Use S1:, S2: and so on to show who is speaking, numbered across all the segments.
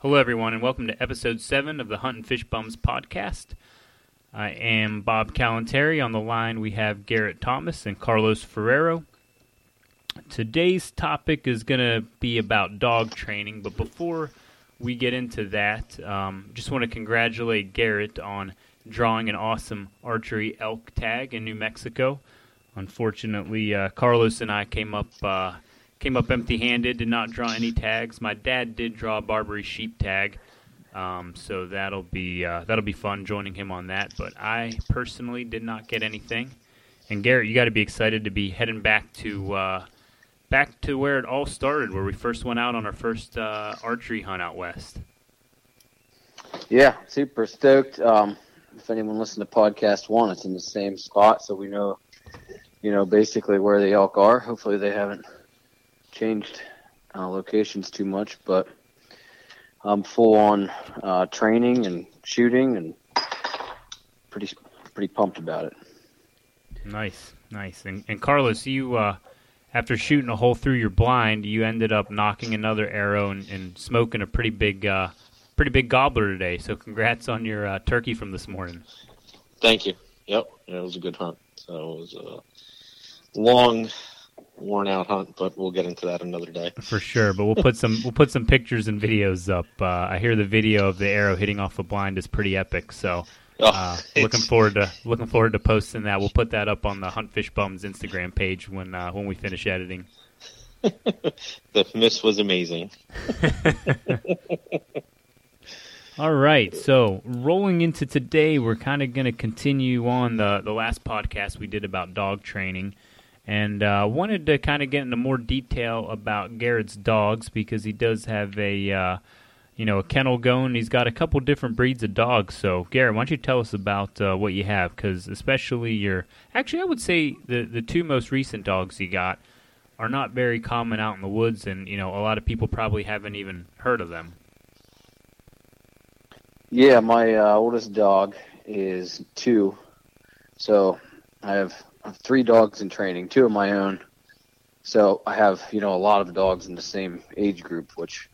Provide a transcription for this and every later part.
S1: Hello, everyone, and welcome to episode 7 of the Hunt and Fish Bums podcast. I am Bob Calentari. On the line, we have Garrett Thomas and Carlos Ferrero. Today's topic is going to be about dog training, but before we get into that, um, just want to congratulate Garrett on drawing an awesome archery elk tag in New Mexico. Unfortunately, uh, Carlos and I came up uh, came up empty-handed. Did not draw any tags. My dad did draw a Barbary sheep tag, um, so that'll be uh, that'll be fun joining him on that. But I personally did not get anything. And Garrett, you got to be excited to be heading back to uh, back to where it all started, where we first went out on our first uh, archery hunt out west.
S2: Yeah, super stoked. Um, if anyone listened to podcast one, it's in the same spot, so we know, you know, basically where the elk are. Hopefully, they haven't changed uh, locations too much, but I'm full on uh, training and shooting, and pretty pretty pumped about it.
S1: Nice, nice. And, and Carlos, you uh, after shooting a hole through your blind, you ended up knocking another arrow and, and smoking a pretty big, uh, pretty big gobbler today. So congrats on your uh, turkey from this morning.
S3: Thank you. Yep, it was a good hunt. So it was a long worn out hunt, but we'll get into that another day.
S1: For sure, but we'll put some we'll put some pictures and videos up. Uh, I hear the video of the arrow hitting off a blind is pretty epic, so
S3: Oh,
S1: uh, looking forward to looking forward to posting that. We'll put that up on the Hunt Fish Bums Instagram page when uh, when we finish editing.
S3: the miss was amazing.
S1: All right, so rolling into today, we're kind of going to continue on the the last podcast we did about dog training and uh, wanted to kind of get into more detail about Garrett's dogs because he does have a uh, you know a kennel going. He's got a couple different breeds of dogs. So Garrett, why don't you tell us about uh, what you have? Because especially your actually, I would say the the two most recent dogs you got are not very common out in the woods, and you know a lot of people probably haven't even heard of them.
S2: Yeah, my uh, oldest dog is two, so I have three dogs in training, two of my own. So I have, you know, a lot of dogs in the same age group, which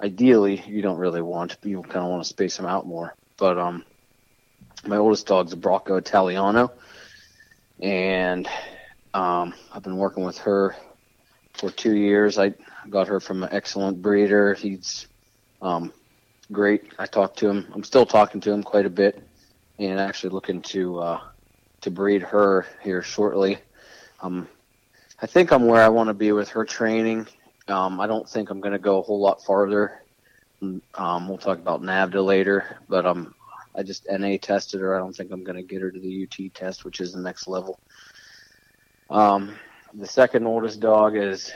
S2: ideally you don't really want. You kind of want to space them out more. But um, my oldest dog's a Bracco Italiano, and um, I've been working with her for two years. I got her from an excellent breeder. He's um, great. I talked to him. I'm still talking to him quite a bit, and actually looking to uh, to breed her here shortly. Um, I think I'm where I want to be with her training. Um, I don't think I'm going to go a whole lot farther. Um, we'll talk about NAVHDA later, but um, I just NA tested her. I don't think I'm going to get her to the UT test, which is the next level. Um, the second oldest dog is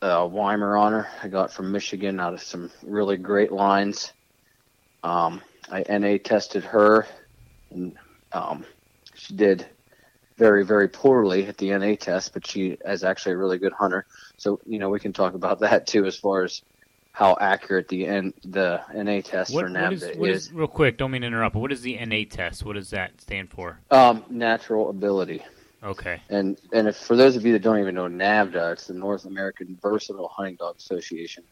S2: uh, Weimaraner. I got from Michigan out of some really great lines. Um, I NA tested her, and um, she did very, very poorly at the NA test, but she is actually a really good hunter. So, you know, we can talk about that too as far as how accurate the N, the NA test
S1: what,
S2: for NAVHDA
S1: what is, what is. Real quick, don't mean to interrupt, but what is the NA test? What does that stand for?
S2: Um, natural ability.
S1: Okay.
S2: And and if for those of you that don't even know NAVHDA, it's the North American Versatile Hunting Dog Association.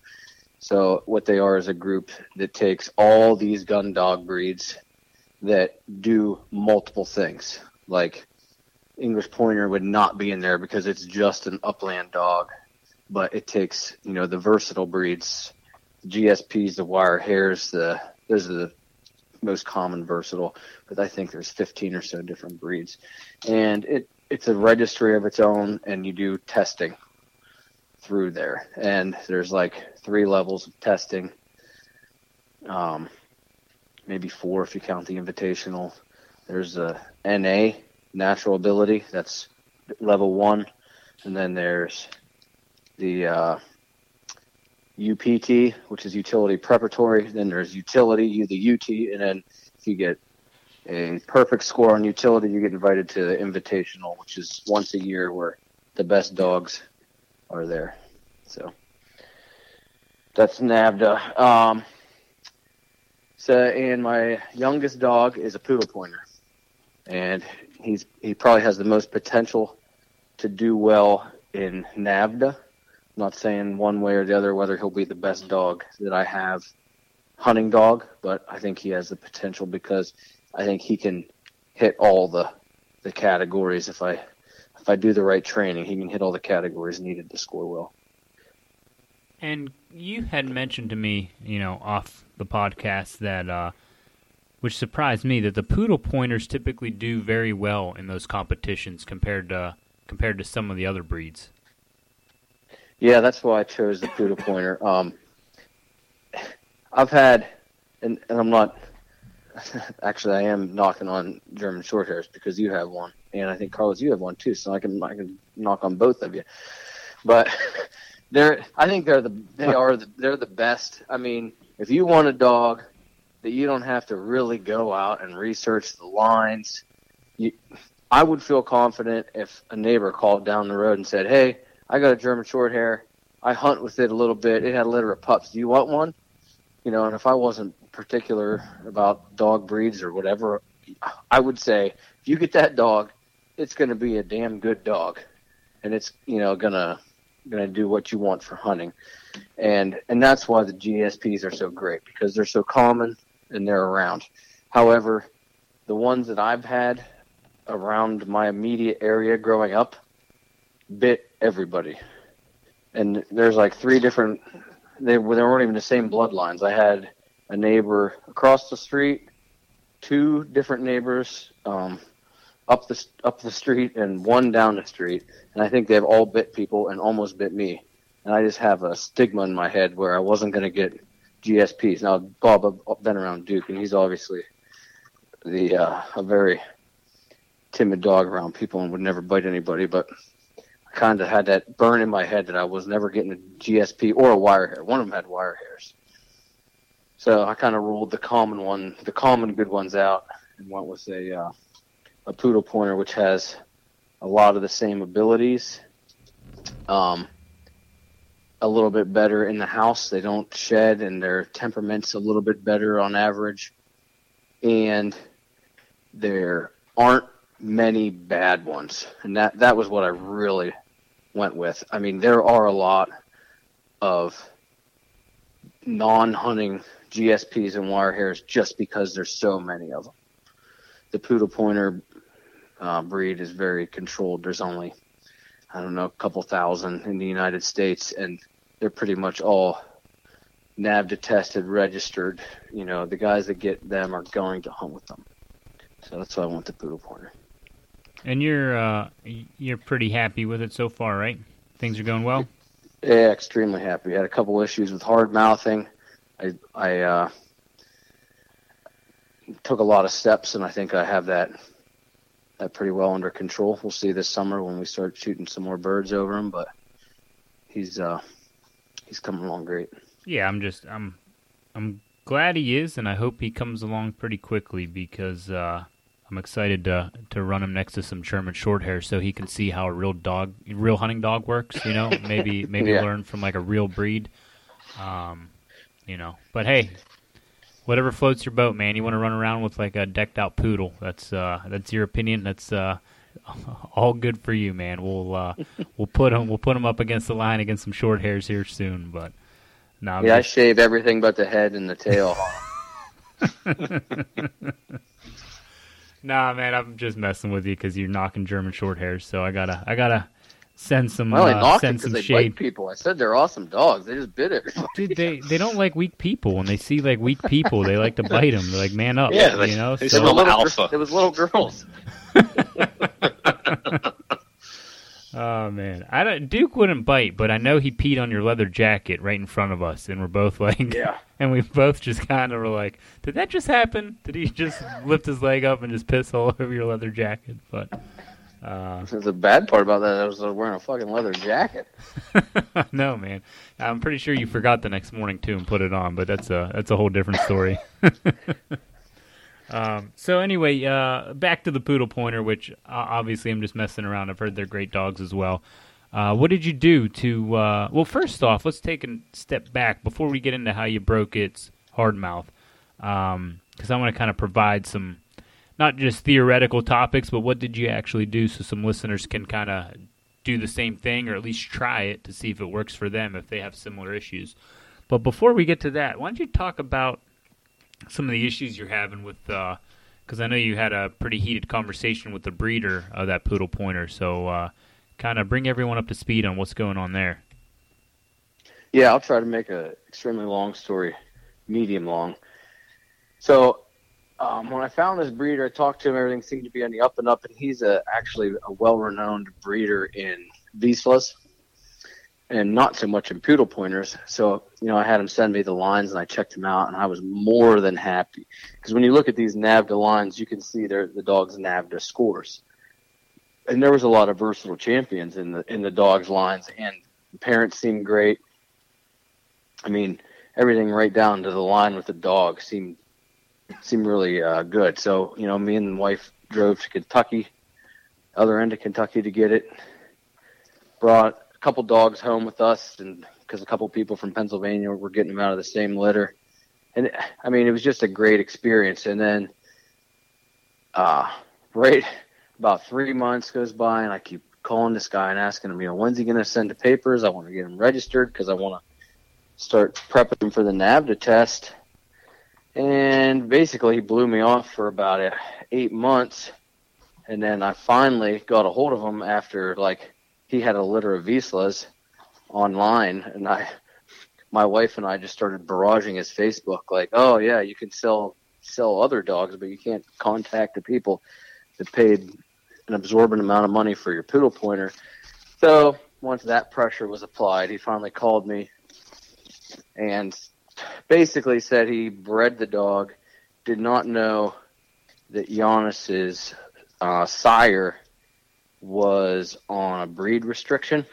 S2: So what they are is a group that takes all these gun dog breeds that do multiple things. Like English Pointer would not be in there because it's just an upland dog, but it takes you know the versatile breeds, the GSPs, the wire hairs, the those are the most common versatile. But I think there's 15 or so different breeds, and it it's a registry of its own, and you do testing through there, and there's like three levels of testing. Um, maybe four if you count the invitational. There's a NA, natural ability, that's level one, and then there's the uh, UPT, which is utility preparatory. Then there's utility, you the UT, and then if you get a perfect score on utility, you get invited to the invitational, which is once a year where the best dogs are there. So that's NAVHDA. Um, so, and my youngest dog is a poodle pointer, and he's he probably has the most potential to do well in NAVHDA. I'm not saying one way or the other whether he'll be the best dog that I have hunting dog, but I think he has the potential because I think he can hit all the the categories if I if I do the right training, he can hit all the categories needed to score well.
S1: And you had mentioned to me, you know, off the podcast that uh which surprised me that the poodle pointers typically do very well in those competitions compared to compared to some of the other breeds.
S2: Yeah, that's why I chose the poodle pointer. Um, I've had, and, and I'm not. Actually, I am knocking on German Shorthairs because you have one, and I think Carlos, you have one too. So I can I can knock on both of you. But they're, I think they're the they are the, they're the best. I mean, if you want a dog that you don't have to really go out and research the lines, you, I would feel confident if a neighbor called down the road and said, "Hey, I got a German short hair. I hunt with it a little bit. It had a litter of pups. Do you want one?" You know, and if I wasn't particular about dog breeds or whatever, I would say, if you get that dog, it's going to be a damn good dog, and it's you know gonna gonna do what you want for hunting, and and that's why the GSPs are so great because they're so common and they're around. However, the ones that I've had around my immediate area growing up bit everybody. And there's like three different they, they weren't even the same bloodlines. I had a neighbor across the street, two different neighbors um, up the up the street, and one down the street. And I think they've all bit people and almost bit me. And I just have a stigma in my head where I wasn't going to get GSPs. Now, Bob, I've been around Duke, and he's obviously the uh, a very timid dog around people and would never bite anybody. But I kind of had that burn in my head that I was never getting a GSP or a wire hair. One of them had wire hairs. So I kind of ruled the common one, the common good ones out, and went with a uh, a poodle pointer, which has a lot of the same abilities. Um, a little bit better in the house. They don't shed, and their temperament's a little bit better on average. And there aren't many bad ones, and that that was what I really went with. I mean, there are a lot of non-hunting GSPs and wire hairs just because there's so many of them. The poodle pointer uh, breed is very controlled. There's only I don't know a couple thousand in the United States, and they're pretty much all NAVHDA tested, registered. You know, the guys that get them are going to hunt with them. So that's why I want the poodle pointer.
S1: And you're uh, you're pretty happy with it so far, right? Things are going well.
S2: Yeah, extremely happy. I had a couple issues with hard mouthing. I I uh, took a lot of steps, and I think I have that that pretty well under control. We'll see this summer when we start shooting some more birds over him, but he's uh, he's coming along great.
S1: Yeah, I'm just I'm I'm glad he is, and I hope he comes along pretty quickly because uh, I'm excited to to run him next to some German Shorthair so he can see how a real dog, real hunting dog works. You know, maybe maybe
S2: Yeah.
S1: learn from like a real breed. Um, you know, but hey, whatever floats your boat, man. You want to run around with like a decked out poodle? That's uh, that's your opinion. That's uh, all good for you, man. We'll uh, we'll put him we'll put him up against the line against some short hairs here soon. But I'm
S2: Yeah, I shave everything but the head and the tail.
S1: Nah, man, I'm just messing with you because you're knocking German short hairs. So I gotta, I gotta send some,
S2: I
S1: uh,
S2: knocked
S1: send some
S2: they
S1: shade.
S2: bite people. I said they're awesome dogs. They just bit it.
S1: Dude, they they don't like weak people. When they see like weak people, they like to bite them. They're like, man up,
S3: Yeah, they-
S1: you know.
S3: they
S1: So-
S3: smell
S2: little,
S3: alpha.
S2: It was little girls.
S1: oh man, I don't. Duke wouldn't bite, but I know he peed on your leather jacket right in front of us, and we're both like,
S2: Yeah.
S1: and we both just kind of were like, did that just happen? Did he just lift his leg up and just piss all over your leather jacket? But. Uh,
S2: The bad part about that, I was wearing a fucking leather jacket.
S1: no, man. I'm pretty sure you forgot the next morning too and put it on, but that's a that's a whole different story. um, so anyway, uh, back to the poodle pointer, which uh, obviously I'm just messing around. I've heard they're great dogs as well. Uh, what did you do to? Uh, well, first off, let's take a step back before we get into how you broke its hard mouth, because I want to kind of provide some not just theoretical topics, but what did you actually do so some listeners can kind of do the same thing or at least try it to see if it works for them if they have similar issues. But before we get to that, why don't you talk about some of the issues you're having with, because I know you had a pretty heated conversation with the breeder of that poodle pointer. So, uh, kind of bring everyone up to speed on what's going on there.
S2: Yeah, I'll try to make a extremely long story, medium long. So, um, when I found this breeder, I talked to him. Everything seemed to be on the up and up, and he's a actually a well-renowned breeder in Vizslas and not so much in poodle pointers. So, you know, I had him send me the lines and I checked them out and I was more than happy. Because when you look at these NAVHDA lines, you can see they're the dog's NAVHDA scores. And there was a lot of versatile champions in the in the dogs lines and the parents seemed great. I mean, everything right down to the line with the dog seemed seemed really uh, good. So, you know, me and the wife drove to Kentucky, other end of Kentucky to get it. Brought a couple dogs home with us, and because a couple people from Pennsylvania were getting them out of the same litter, and I mean it was just a great experience. And then, uh, right about three months goes by, and I keep calling this guy and asking him, you know, when's he going to send the papers? I want to get him registered because I want to start prepping for the NAVHDA test. And basically, he blew me off for about uh, eight months. And then I finally got a hold of him after like he had a litter of Vizslas online, and I, my wife and I just started barraging his Facebook like, oh yeah, you can sell sell other dogs, but you can't contact the people that paid an absorbent amount of money for your poodle pointer. So once that pressure was applied, he finally called me and basically said he bred the dog, did not know that Giannis's uh, sire was on a breed restriction.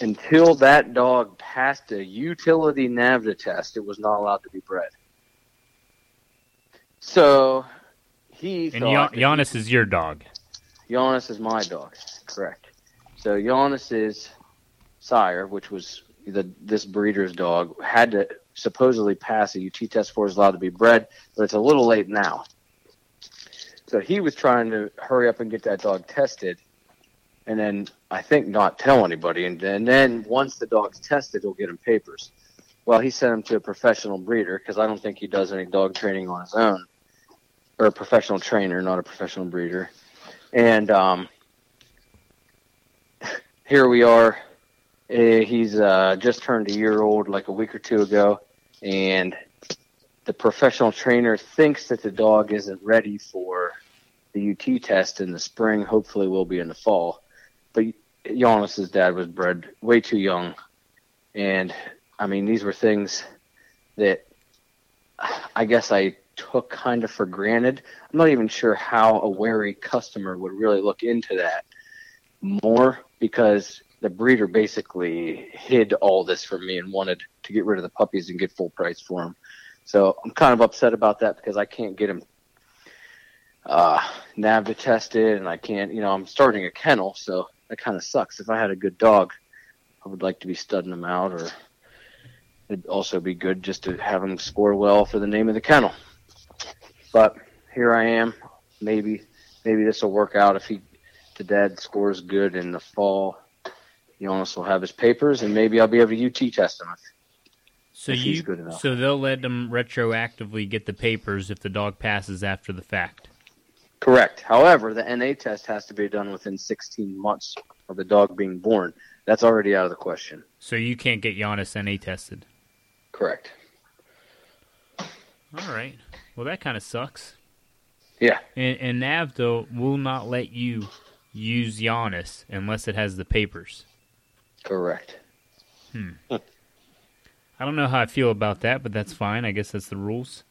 S2: Until that dog passed a utility NAVHDA test, it was not allowed to be bred. So he
S1: and thought Giannis is your dog.
S2: Giannis is my dog, correct. So Giannis's sire, which was the this breeder's dog, had to supposedly pass a UT test for it's allowed to be bred, but it's a little late now. So he was trying to hurry up and get that dog tested, and then I think not tell anybody. And, and then once the dog's tested, he'll get him papers. Well, he sent him to a professional breeder because I don't think he does any dog training on his own, or a professional trainer, not a professional breeder. And um, here we are. Eh, he's uh, just turned a year old, like a week or two ago, and the professional trainer thinks that the dog isn't ready for the UT test in the spring. Hopefully, will be in the fall. But Giannis's dad was bred way too young, and I mean these were things that I guess I took kind of for granted. I'm not even sure how a wary customer would really look into that more because the breeder basically hid all this from me and wanted to get rid of the puppies and get full price for them. So I'm kind of upset about that because I can't get him uh, NAVHDA tested, and I can't. You know, I'm starting a kennel, so that kind of sucks. If I had a good dog, I would like to be studding them out, or it'd also be good just to have them score well for the name of the kennel. But here I am. Maybe maybe this will work out if he the dad scores good in the fall. Giannis will have his papers, and maybe I'll be able to UT test him.
S1: So you, so they'll let them retroactively get the papers if the dog passes after the fact.
S2: Correct. However, the NA test has to be done within 16 months of the dog being born. That's already out of the question.
S1: So you can't get Giannis NA tested.
S2: Correct.
S1: All right. Well, that kind of sucks.
S2: Yeah.
S1: And, and will not let you use Giannis unless it has the papers.
S2: Correct.
S1: Hmm. I don't know how I feel about that, but that's fine. I guess that's the rules.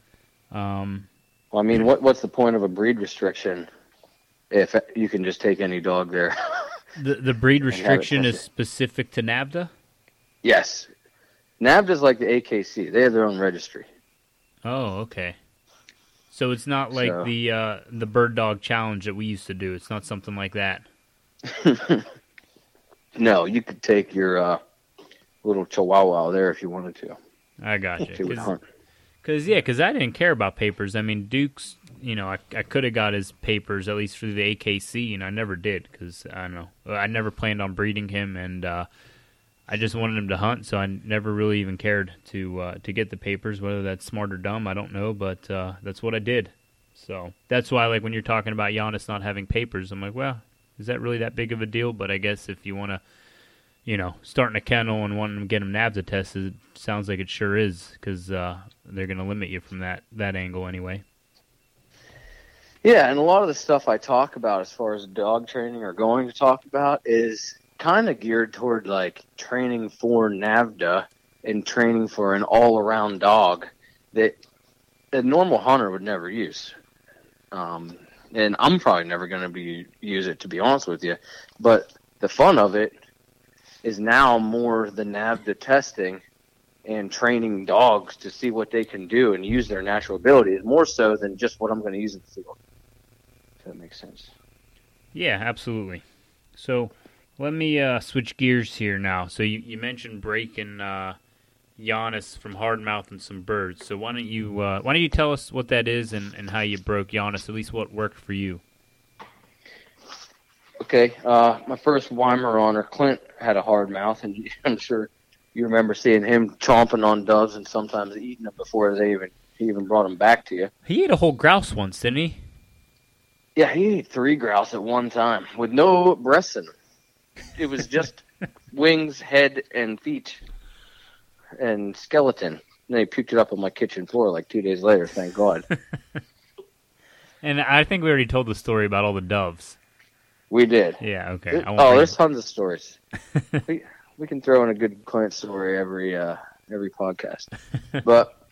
S1: Um,
S2: well, I mean, what what's the point of a breed restriction if you can just take any dog there?
S1: the the breed restriction is specific to NAVHDA.
S2: Yes, NAVHDA is like the AKC; they have their own registry.
S1: Oh, okay. So it's not like so. the uh, the bird dog challenge that we used to do. It's not something like that.
S2: no, you could take your uh, little chihuahua there if you wanted to.
S1: I got you. Because yeah, because I didn't care about papers. I mean, Duke's. You know, I I could have got his papers at least through the AKC, and I never did because I don't know. I never planned on breeding him, and uh, I just wanted him to hunt, so I never really even cared to uh, to get the papers. Whether that's smart or dumb, I don't know, but uh, that's what I did. So that's why, like when you're talking about Giannis not having papers, I'm like, well, is that really that big of a deal? But I guess if you want to, you know, starting a kennel and wanting to get him NAVHDA tested, it sounds like it sure is because uh, they're going to limit you from that that angle anyway.
S2: Yeah, and a lot of the stuff I talk about as far as dog training or going to talk about is kind of geared toward like training for NAVHDA and training for an all-around dog that a normal hunter would never use. Um, and I'm probably never going to be use it to be honest with you. But the fun of it is now more the NAVHDA testing and training dogs to see what they can do and use their natural abilities more so than just what I'm going to use in the field. If that makes sense.
S1: Yeah, absolutely. So let me uh, switch gears here now. So you, you mentioned breaking uh, Giannis from hardmouth and some birds. So why don't you uh, why don't you tell us what that is and, and how you broke Giannis? At least what worked for you.
S2: Okay, uh, my first Weimaraner, Clint, had a hard mouth, and I'm sure you remember seeing him chomping on doves and sometimes eating them before they even he even brought them back to you.
S1: He ate a whole grouse once, didn't he?
S2: Yeah, he ate three grouse at one time with no breasts in them. It was just wings, head, and feet, and skeleton. And they puked it up on my kitchen floor like two days later. Thank God.
S1: and I think we already told the story about all the doves.
S2: We did.
S1: Yeah. Okay.
S2: oh, there's tons of stories. we we can throw in a good Clint story every uh, every podcast. but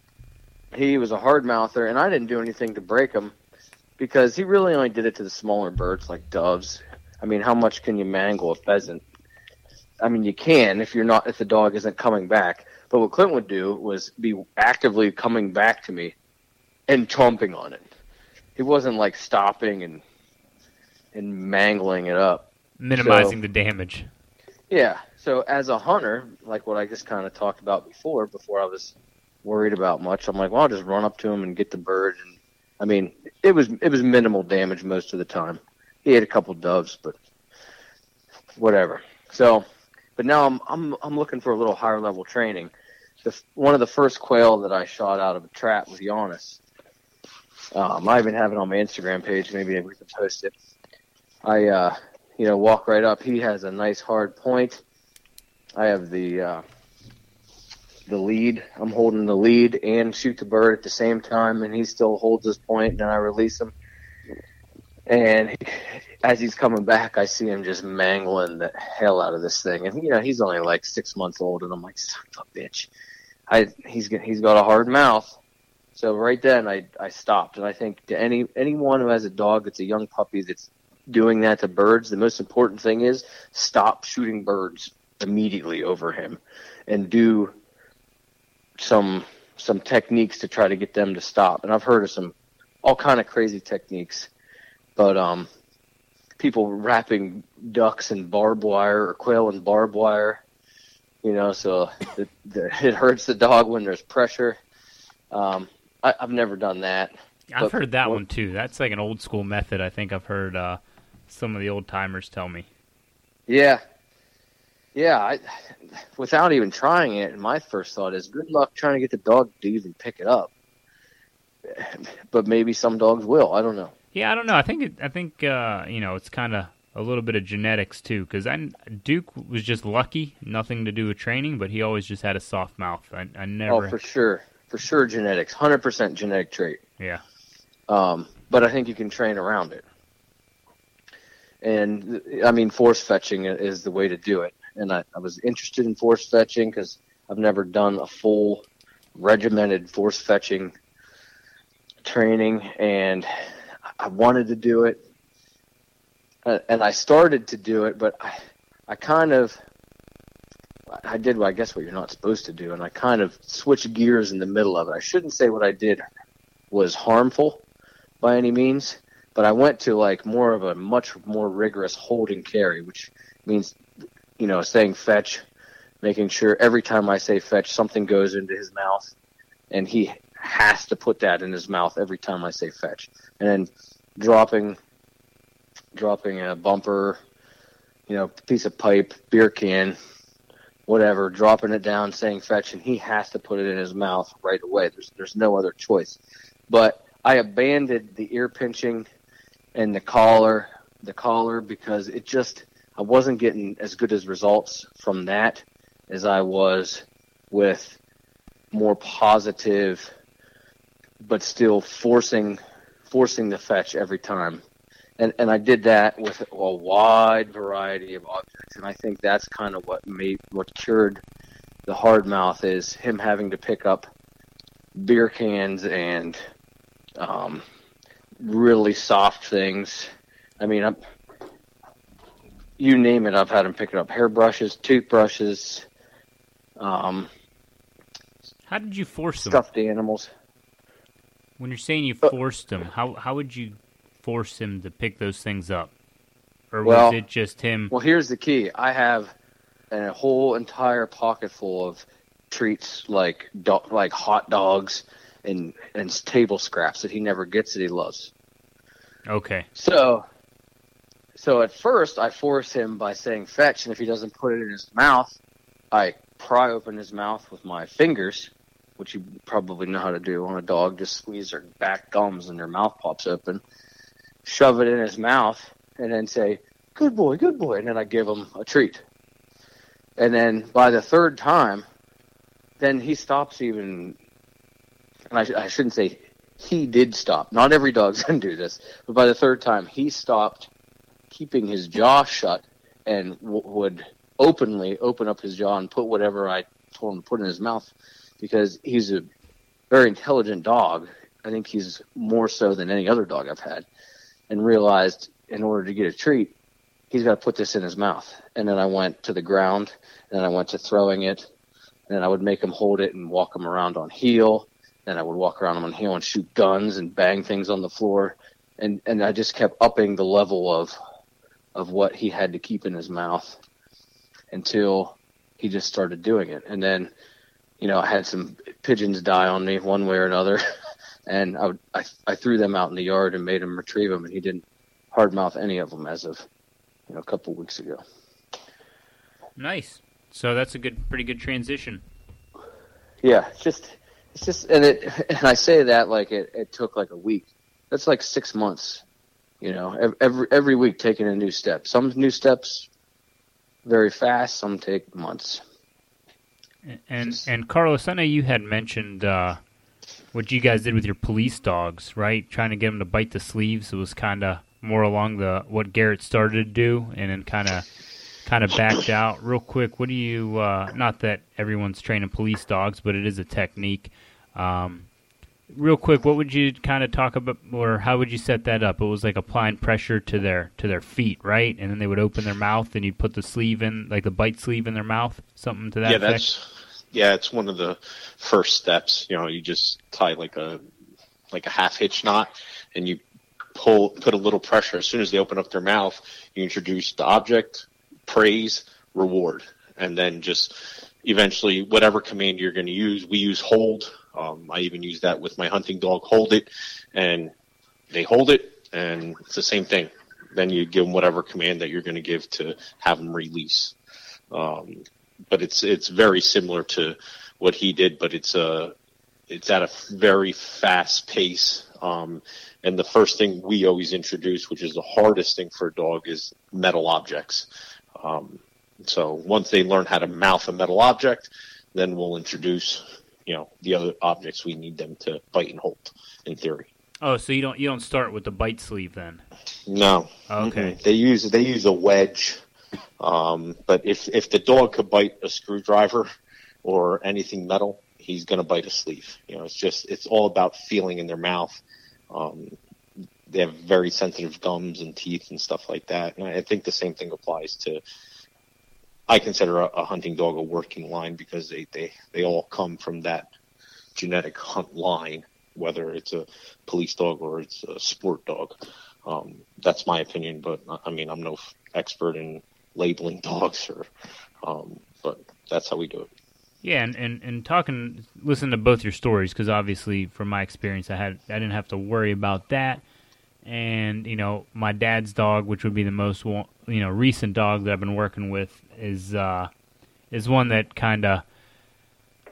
S2: he was a hard mouther, and I didn't do anything to break him because he really only did it to the smaller birds like doves. I mean, how much can you mangle a pheasant? I mean, you can if you're not if the dog isn't coming back. But what Clint would do was be actively coming back to me and chomping on it. He wasn't like stopping and and mangling it up,
S1: minimizing so, the damage.
S2: Yeah. So as a hunter, like what I just kind of talked about before, before I was worried about much, I'm like, well, I'll just run up to him and get the bird. And I mean, it was it was minimal damage most of the time. He had a couple doves, but whatever. So, but now I'm I'm I'm looking for a little higher level training. The, one of the first quail that I shot out of a trap was Giannis. Um, I even have it on my Instagram page. Maybe we can post it. I, uh, you know, walk right up. He has a nice hard point. I have the uh, the lead. I'm holding the lead and shoot the bird at the same time, and he still holds his point. And I release him, and he, as he's coming back, I see him just mangling the hell out of this thing. And you know, he's only like six months old, and I'm like, son of a bitch. I he's he's got a hard mouth. So right then, I I stopped, and I think to any anyone who has a dog that's a young puppy that's doing that to birds, the most important thing is stop shooting birds immediately over him, and do some some techniques to try to get them to stop. And I've heard of some all kind of crazy techniques, but um, people wrapping ducks in barbed wire or quail in barbed wire you know, so the, the, it hurts the dog when there's pressure. Um, I, have never done that.
S1: I've heard that one too. That's like an old school method. I think I've heard uh, some of the old timers tell me.
S2: Yeah, yeah. I, without even trying it, my first thought is, good luck trying to get the dog to even pick it up. But maybe some dogs will. I don't know.
S1: Yeah, I don't know. I think it, I think uh, you know it's kind of a little bit of genetics too, because Duke was just lucky, nothing to do with training, but he always just had a soft mouth. I, I never.
S2: Oh, for sure, for sure, genetics, hundred percent genetic trait.
S1: Yeah.
S2: Um, but I think you can train around it, and I mean, force fetching is the way to do it. And I, I was interested in force fetching because I've never done a full regimented force fetching training, and I wanted to do it Uh, and I started to do it, but I, I kind of, I did, I guess, what you're not supposed to do, and I kind of switched gears in the middle of it. I shouldn't say what I did was harmful by any means, but I went to like more of a much more rigorous holding carry, which means, you know, saying fetch, making sure every time I say fetch, something goes into his mouth, and he has to put that in his mouth every time I say fetch, and then dropping dropping a bumper, you know, piece of pipe, beer can, whatever, dropping it down, saying fetch, and he has to put it in his mouth right away. There's there's no other choice. But I abandoned the ear pinching and the collar, the collar because it just I wasn't getting as good as results from that as I was with more positive, but still forcing forcing the fetch every time. And and I did that with a wide variety of objects, and I think that's kind of what made what cured the hard mouth is him having to pick up beer cans and um, really soft things. I mean, I'm, you name it, I've had him pick it up. Hairbrushes, toothbrushes, um,
S1: How did you force them?
S2: stuffed animals.
S1: When you're saying you forced them, how how would you force him to pick those things up? Or
S2: Well-
S1: was it just him?
S2: Well, here's the key. I have a whole entire pocket full of treats like do- like hot dogs and and table scraps that he never gets that he loves.
S1: Okay.
S2: So, so at first I force him by saying fetch, and if he doesn't put it in his mouth, I pry open his mouth with my fingers, which you probably know how to do on a dog. Just squeeze their back gums and their mouth pops open. Shove it in his mouth, and then say, "Good boy, good boy," and then I give him a treat. And then by the third time, then he stops even. And I, sh- I shouldn't say he did stop. Not every dog's to do this, but by the third time, he stopped keeping his jaw shut and w- would openly open up his jaw and put whatever I told him to put in his mouth because he's a very intelligent dog. I think he's more so than any other dog I've had, and realized in order to get a treat, he's got to put this in his mouth. And then I went to the ground, and I went to throwing it, and I would make him hold it and walk him around on heel. Then I would walk around him on heel and shoot guns and bang things on the floor, and and I just kept upping the level of of what he had to keep in his mouth until he just started doing it. And then, you know, I had some pigeons die on me one way or another, and I would, I I threw them out in the yard and made him retrieve them, and he didn't hard mouth any of them as of you know a couple weeks ago.
S1: Nice. So that's a good, pretty good transition.
S2: Yeah, it's just it's just and it and I say that like it, it took like a week. That's like six months. You know, every every week taking a new step. Some new steps very fast. Some take months.
S1: And and Carlos, I know you had mentioned uh, what you guys did with your police dogs, right? Trying to get them to bite the sleeves. It was kind of more along the what Garrett started to do, and then kind of kind of backed out. Real quick, what do you? Uh, not that everyone's training police dogs, but it is a technique. Um, real quick, what would you kind of talk about, or how would you set that up? It was like applying pressure to their to their feet, right? And then they would open their mouth, and you'd put the sleeve in, like the bite sleeve in their mouth, something to that
S3: yeah,
S1: effect.
S3: that's yeah, it's one of the first steps. You know, you just tie like a like a half hitch knot, and you pull put a little pressure. As soon as they open up their mouth, you introduce the object, praise, reward, and then just eventually whatever command you're going to use. We use hold. Um, I even use that with my hunting dog. Hold it, and they hold it, and it's the same thing. Then you give them whatever command that you're going to give to have them release. Um, but it's it's very similar to what he did, but it's a it's at a very fast pace. Um, and the first thing we always introduce, which is the hardest thing for a dog, is metal objects. Um, so once they learn how to mouth a metal object, then we'll introduce you know the other objects we need them to bite and hold. In theory,
S1: Oh, so you don't you don't start with the bite sleeve then?
S3: no.
S1: Okay.
S3: Mm-mm. They use they use a wedge. Um, but if if the dog could bite a screwdriver or anything metal, he's going to bite a sleeve. You know, it's just it's all about feeling in their mouth. Um, they have very sensitive gums and teeth and stuff like that. And I think the same thing applies to. I consider a, a hunting dog a working line because they, they, they all come from that genetic hunt line, whether it's a police dog or it's a sport dog. Um, that's my opinion, but I mean, I'm no expert in labeling dogs or, um, but that's how we do it.
S1: Yeah, and, and, and talking, listen to both your stories because obviously, from my experience, I had I didn't have to worry about that. And you know, my dad's dog, which would be the most you know recent dog that I've been working with, is uh, is one that kind of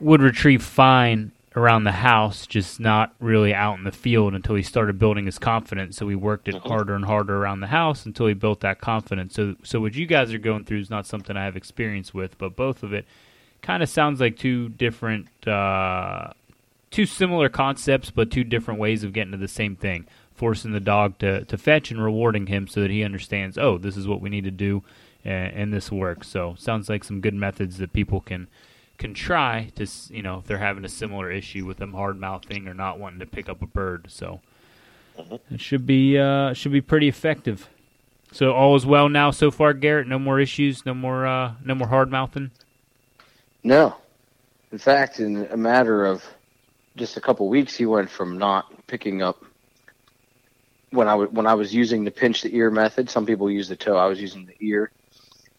S1: would retrieve fine around the house, just not really out in the field until he started building his confidence. So he worked it
S3: Mhm.
S1: harder and harder around the house until he built that confidence. So, so what you guys are going through is not something I have experience with, but both of it kind of sounds like two different, uh, two similar concepts, but two different ways of getting to the same thing. Forcing the dog to, to fetch and rewarding him so that he understands, oh, this is what we need to do, and, and this works. So sounds like some good methods that people can can try to you know if they're having a similar issue with them hard mouthing or not wanting to pick up a bird. So
S3: Mhm.
S1: it should be uh, should be pretty effective. So all is well now so far, Garrett. No more issues. No more uh, no more hard mouthing.
S2: No. In fact, in a matter of just a couple weeks, he went from not picking up when I w- when I was using the pinch the ear method. Some people use the toe. I was using the ear,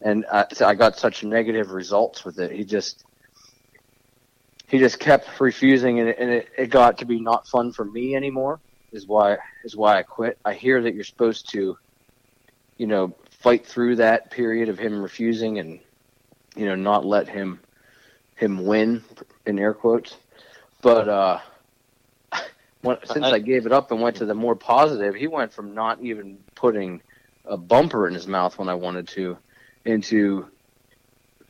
S2: and I, so I got such negative results with it. He just he just kept refusing, and, it, and it, it got to be not fun for me anymore. Is why is why I quit. I hear that you're supposed to, you know, fight through that period of him refusing and you know not let him him win in air quotes. But uh, when, since I gave it up and went to the more positive, he went from not even putting a bumper in his mouth when I wanted to, into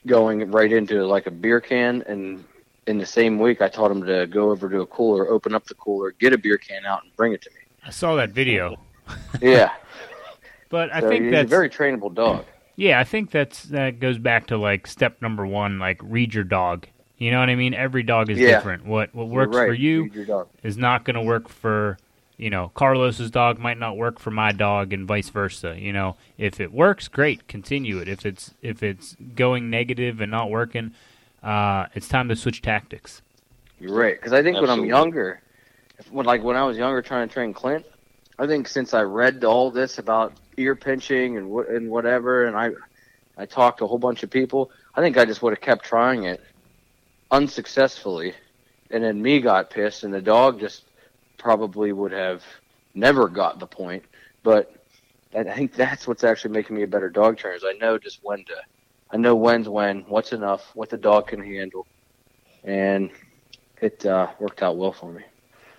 S2: going right into like a beer can. And in the same week, I taught him to go over to a cooler, open up the cooler, get a beer can out, and bring it to me.
S1: I saw that video,
S2: Yeah,
S1: but I
S2: so
S1: think
S2: he's
S1: that's
S2: a very trainable dog.
S1: Yeah, I think that's that goes back to like step number one, like read your dog. You know what I mean? Every dog is
S2: Yeah.
S1: different. What what works
S2: right.
S1: for you
S2: Read your dog.
S1: is not going to work for you know Carlos's dog might not work for my dog and vice versa. You know, if it works, great, continue it. If it's if it's going negative and not working, uh, it's time to switch tactics.
S2: You're right. Because I think when I'm younger, if- when like when I was younger trying to train Clint, I think since I read all this about ear pinching and what and whatever, and I I talked to a whole bunch of people, I think I just would have kept trying it unsuccessfully, and then me got pissed, and the dog just probably would have never got the point. But I think that's what's actually making me a better dog trainer. Is I know just when to, I know when's when, what's enough, what the dog can handle, and it uh, worked out well for me.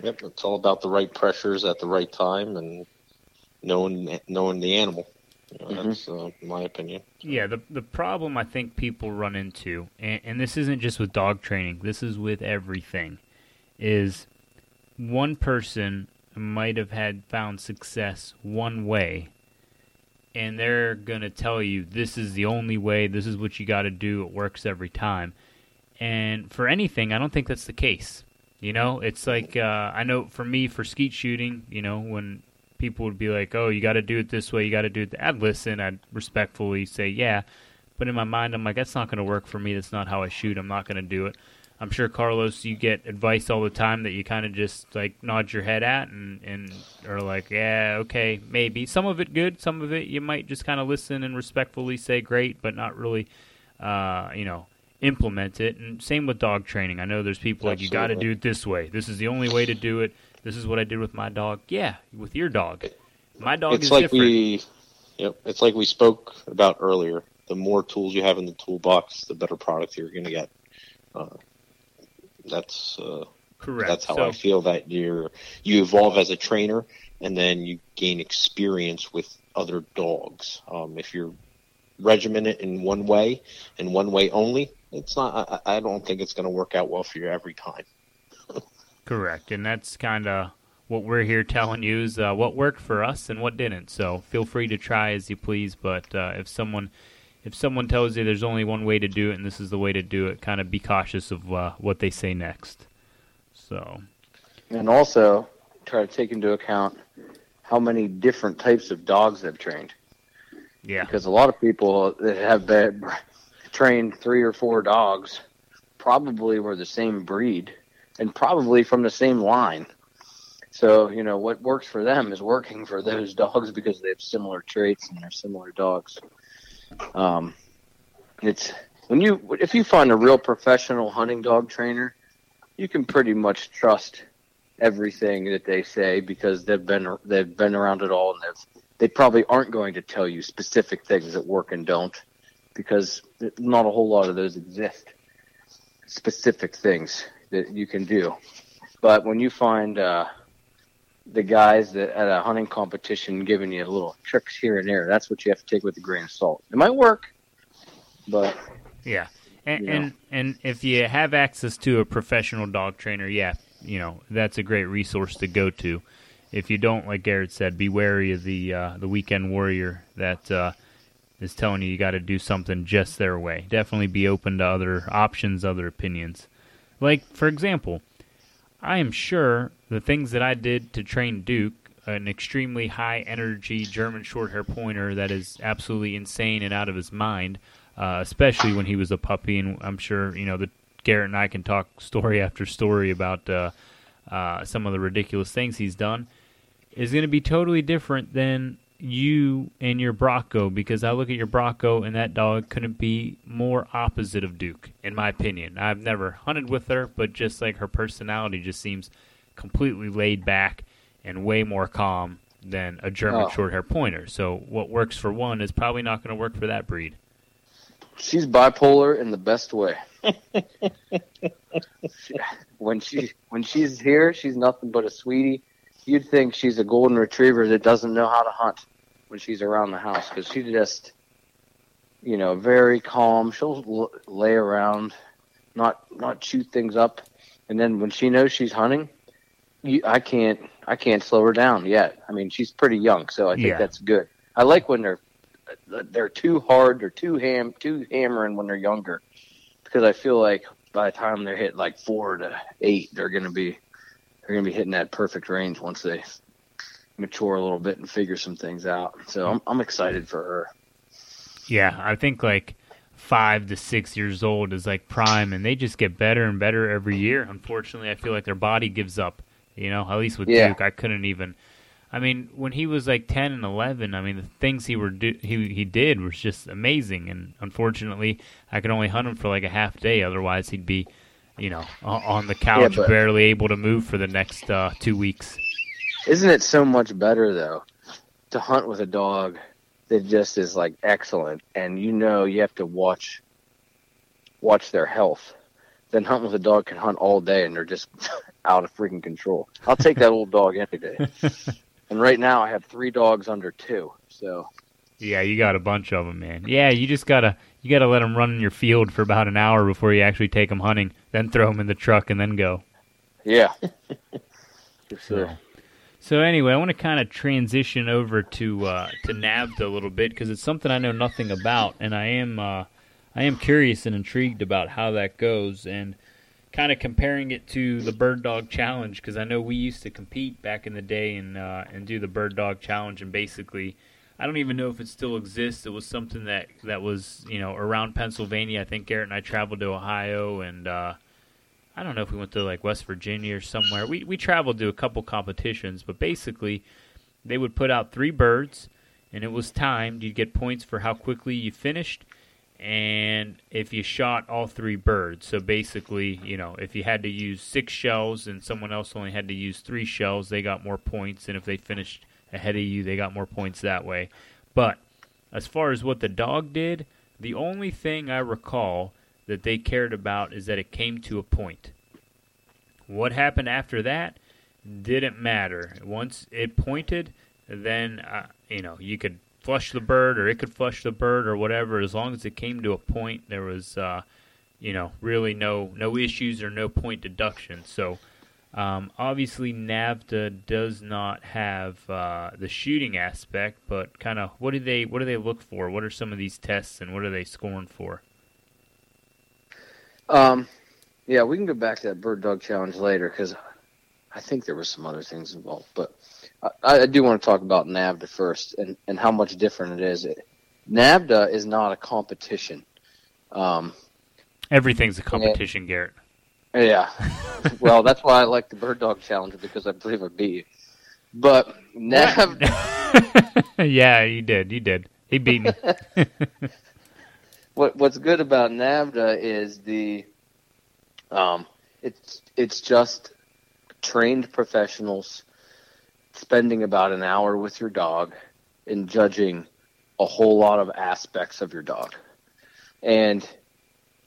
S3: Yep, it's all about the right pressures at the right time and knowing knowing the animal. You know,
S2: Mhm.
S3: That's uh, my opinion.
S1: Yeah, the the problem I think people run into, and, and this isn't just with dog training. This is with everything. Is one person might have had found success one way, and they're gonna tell you this is the only way. This is what you got to do. It works every time. And for anything, I don't think that's the case. You know, it's like uh, I know for me for skeet shooting. You know, when people would be like, "Oh, you got to do it this way. You got to do it." Th-. I'd listen. I'd respectfully say, "Yeah," but in my mind, I'm like, "That's not going to work for me. That's not how I shoot. I'm not going to do it." I'm sure Carlos, you get advice all the time that you kind of just like nod your head at and and are like, "Yeah, okay, maybe." Some of it good, some of it you might just kind of listen and respectfully say, "Great," but not really, uh, you know, implement it. And same with dog training. I know there's people like, "You got to do it this way. This is the only way to do it." This is what I did with my dog. Yeah, with your dog. My dog
S3: it's
S1: is
S3: like
S1: different.
S3: we, yep, it's like we spoke about earlier. The more tools you have in the toolbox, the better product you're going to get. Uh, that's uh,
S1: Correct.
S3: that's how
S1: so,
S3: I feel that you're you evolve as a trainer, and then you gain experience with other dogs. Um, if you're regimented in one way and one way only, it's not. I, I don't think it's going to work out well for you every time.
S1: Correct, and that's kind of what we're here telling you is uh, what worked for us and what didn't. So feel free to try as you please, but uh, if someone if someone tells you there's only one way to do it and this is the way to do it, kind of be cautious of uh, what they say next. So
S2: And also try to take into account how many different types of dogs they've trained.
S1: yeah,
S2: Because a lot of people that have been, trained three or four dogs probably were the same breed and probably from the same line. So, you know, what works for them is working for those dogs because they have similar traits and they're similar dogs. Um, it's when you if you find a real professional hunting dog trainer, you can pretty much trust everything that they say because they've been they've been around it all and they've they probably aren't going to tell you specific things that work and don't because not a whole lot of those exist. Specific things that you can do, but when you find uh, the guys that at a hunting competition giving you little tricks here and there, that's what you have to take with a grain of salt. It might work, but
S1: yeah. And,
S2: you know.
S1: and and if you have access to a professional dog trainer, yeah, you know that's a great resource to go to. If you don't, like Garrett said, be wary of the uh, the weekend warrior that uh, is telling you you got to do something just their way. Definitely be open to other options, other opinions. Like for example, I am sure the things that I did to train Duke, an extremely high energy German Shorthair pointer that is absolutely insane and out of his mind, uh, especially when he was a puppy. And I'm sure you know the Garrett and I can talk story after story about uh, uh, some of the ridiculous things he's done. Is going to be totally different than you and your Bracco because I look at your Bracco and that dog couldn't be more opposite of Duke, in my opinion. I've never hunted with her, but just like her personality just seems completely laid back and way more calm than a German
S2: Oh.
S1: short hair pointer. So what works for one is probably not going to work for that breed.
S2: she's bipolar in the best way. when she when she's here, she's nothing but a sweetie. You'd think she's a golden retriever that doesn't know how to hunt when she's around the house because she just, you know, very calm. She'll l- lay around, not not chew things up, and then when she knows she's hunting, you, I can't I can't slow her down yet. I mean, she's pretty young, so I think
S1: Yeah.
S2: that's good. I like when they're they're too hard, they're too ham, too hammering when they're younger, because I feel like by the time they're hit like four to eight, they're gonna be they're gonna be hitting that perfect range once they mature a little bit and figure some things out. So I'm I'm excited for her.
S1: Yeah, I think like five to six years old is like prime, and they just get better and better every year. Unfortunately, I feel like their body gives up. You know, at least with
S2: Yeah.
S1: Duke, I couldn't even. I mean, when he was like ten and eleven, I mean, the things he were do- he he did was just amazing. And unfortunately, I could only hunt him for like a half day. Otherwise, he'd be, you know, on the couch,
S2: but-
S1: barely able to move for the next uh, two weeks.
S2: Isn't it so much better though to hunt with a dog that just is like excellent and you know you have to watch watch their health than hunt with a dog can hunt all day and they're just out of freaking control. I'll take that old dog any day. and right now I have three dogs under two. So
S1: Yeah, you got a bunch of them, man. Yeah, you just gotta you gotta let them run in your field for about an hour before you actually take them hunting, then throw them in the truck and then go.
S2: yeah. For
S1: So, so anyway, I want to kind of transition over to uh, to NAVHDA a little bit because it's something I know nothing about, and I am uh, I am curious and intrigued about how that goes, and kind of comparing it to the Bird Dog Challenge because I know we used to compete back in the day and uh, and do the Bird Dog Challenge, and basically. I don't even know if it still exists. It was something that, that was, you know, around Pennsylvania. I think Garrett and I traveled to Ohio and uh, I don't know if we went to like West Virginia or somewhere. We we traveled to a couple competitions, but basically they would put out three birds and it was timed. You'd get points for how quickly you finished and if you shot all three birds. So basically, you know, if you had to use six shells and someone else only had to use three shells, they got more points and if they finished ahead of you, they got more points that way. But as far as what the dog did, the only thing I recall that they cared about is that it came to a point. What happened after that didn't matter. Once it pointed, then uh, you know you could flush the bird, or it could flush the bird, or whatever. As long as it came to a point, there was uh, you know really no no issues or no point deduction. So. Um, obviously, NAVHDA does not have uh, the shooting aspect, but kind of what do they what do they look for? What are some of these tests, and what are they scoring for?
S2: Um, yeah, we can go back to that bird dog challenge later because I think there were some other things involved. But I, I do want to talk about NAVHDA first and, and how much different it is. It, NAVHDA is not a competition. Um,
S1: Everything's a competition, Garrett.
S2: Yeah, well, that's why I like the bird dog challenge because I believe I beat you. But NAVHDA,
S1: yeah, you did. You did. He beat me.
S2: what what's good about NAVHDA is the um it's it's just trained professionals spending about an hour with your dog and judging a whole lot of aspects of your dog. And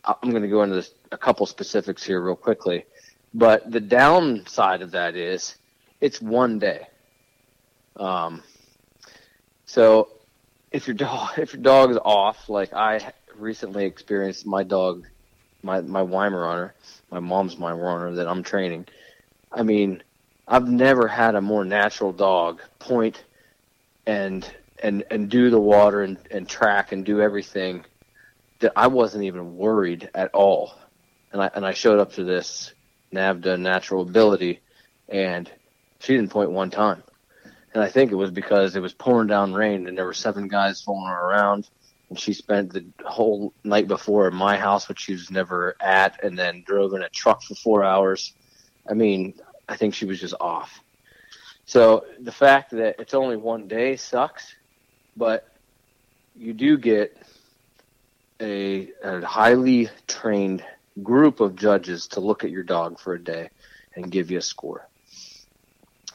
S2: I'm going to go into this, a couple specifics here real quickly. But the downside of that is it's one day. Um, so if your dog if your dog is off, like I recently experienced, my dog, my my Weimaraner, my mom's Weimaraner that I'm training. I mean, I've never had a more natural dog point and and and do the water and, and track and do everything that I wasn't even worried at all. And I and I showed up to this NAVHDA natural ability and she didn't point one time. And I think it was because it was pouring down rain and there were seven guys following her around and she spent the whole night before at my house which she was never at and then drove in a truck for four hours. I mean, I think she was just off. So the fact that it's only one day sucks, but you do get a, a highly trained group of judges to look at your dog for a day and give you a score.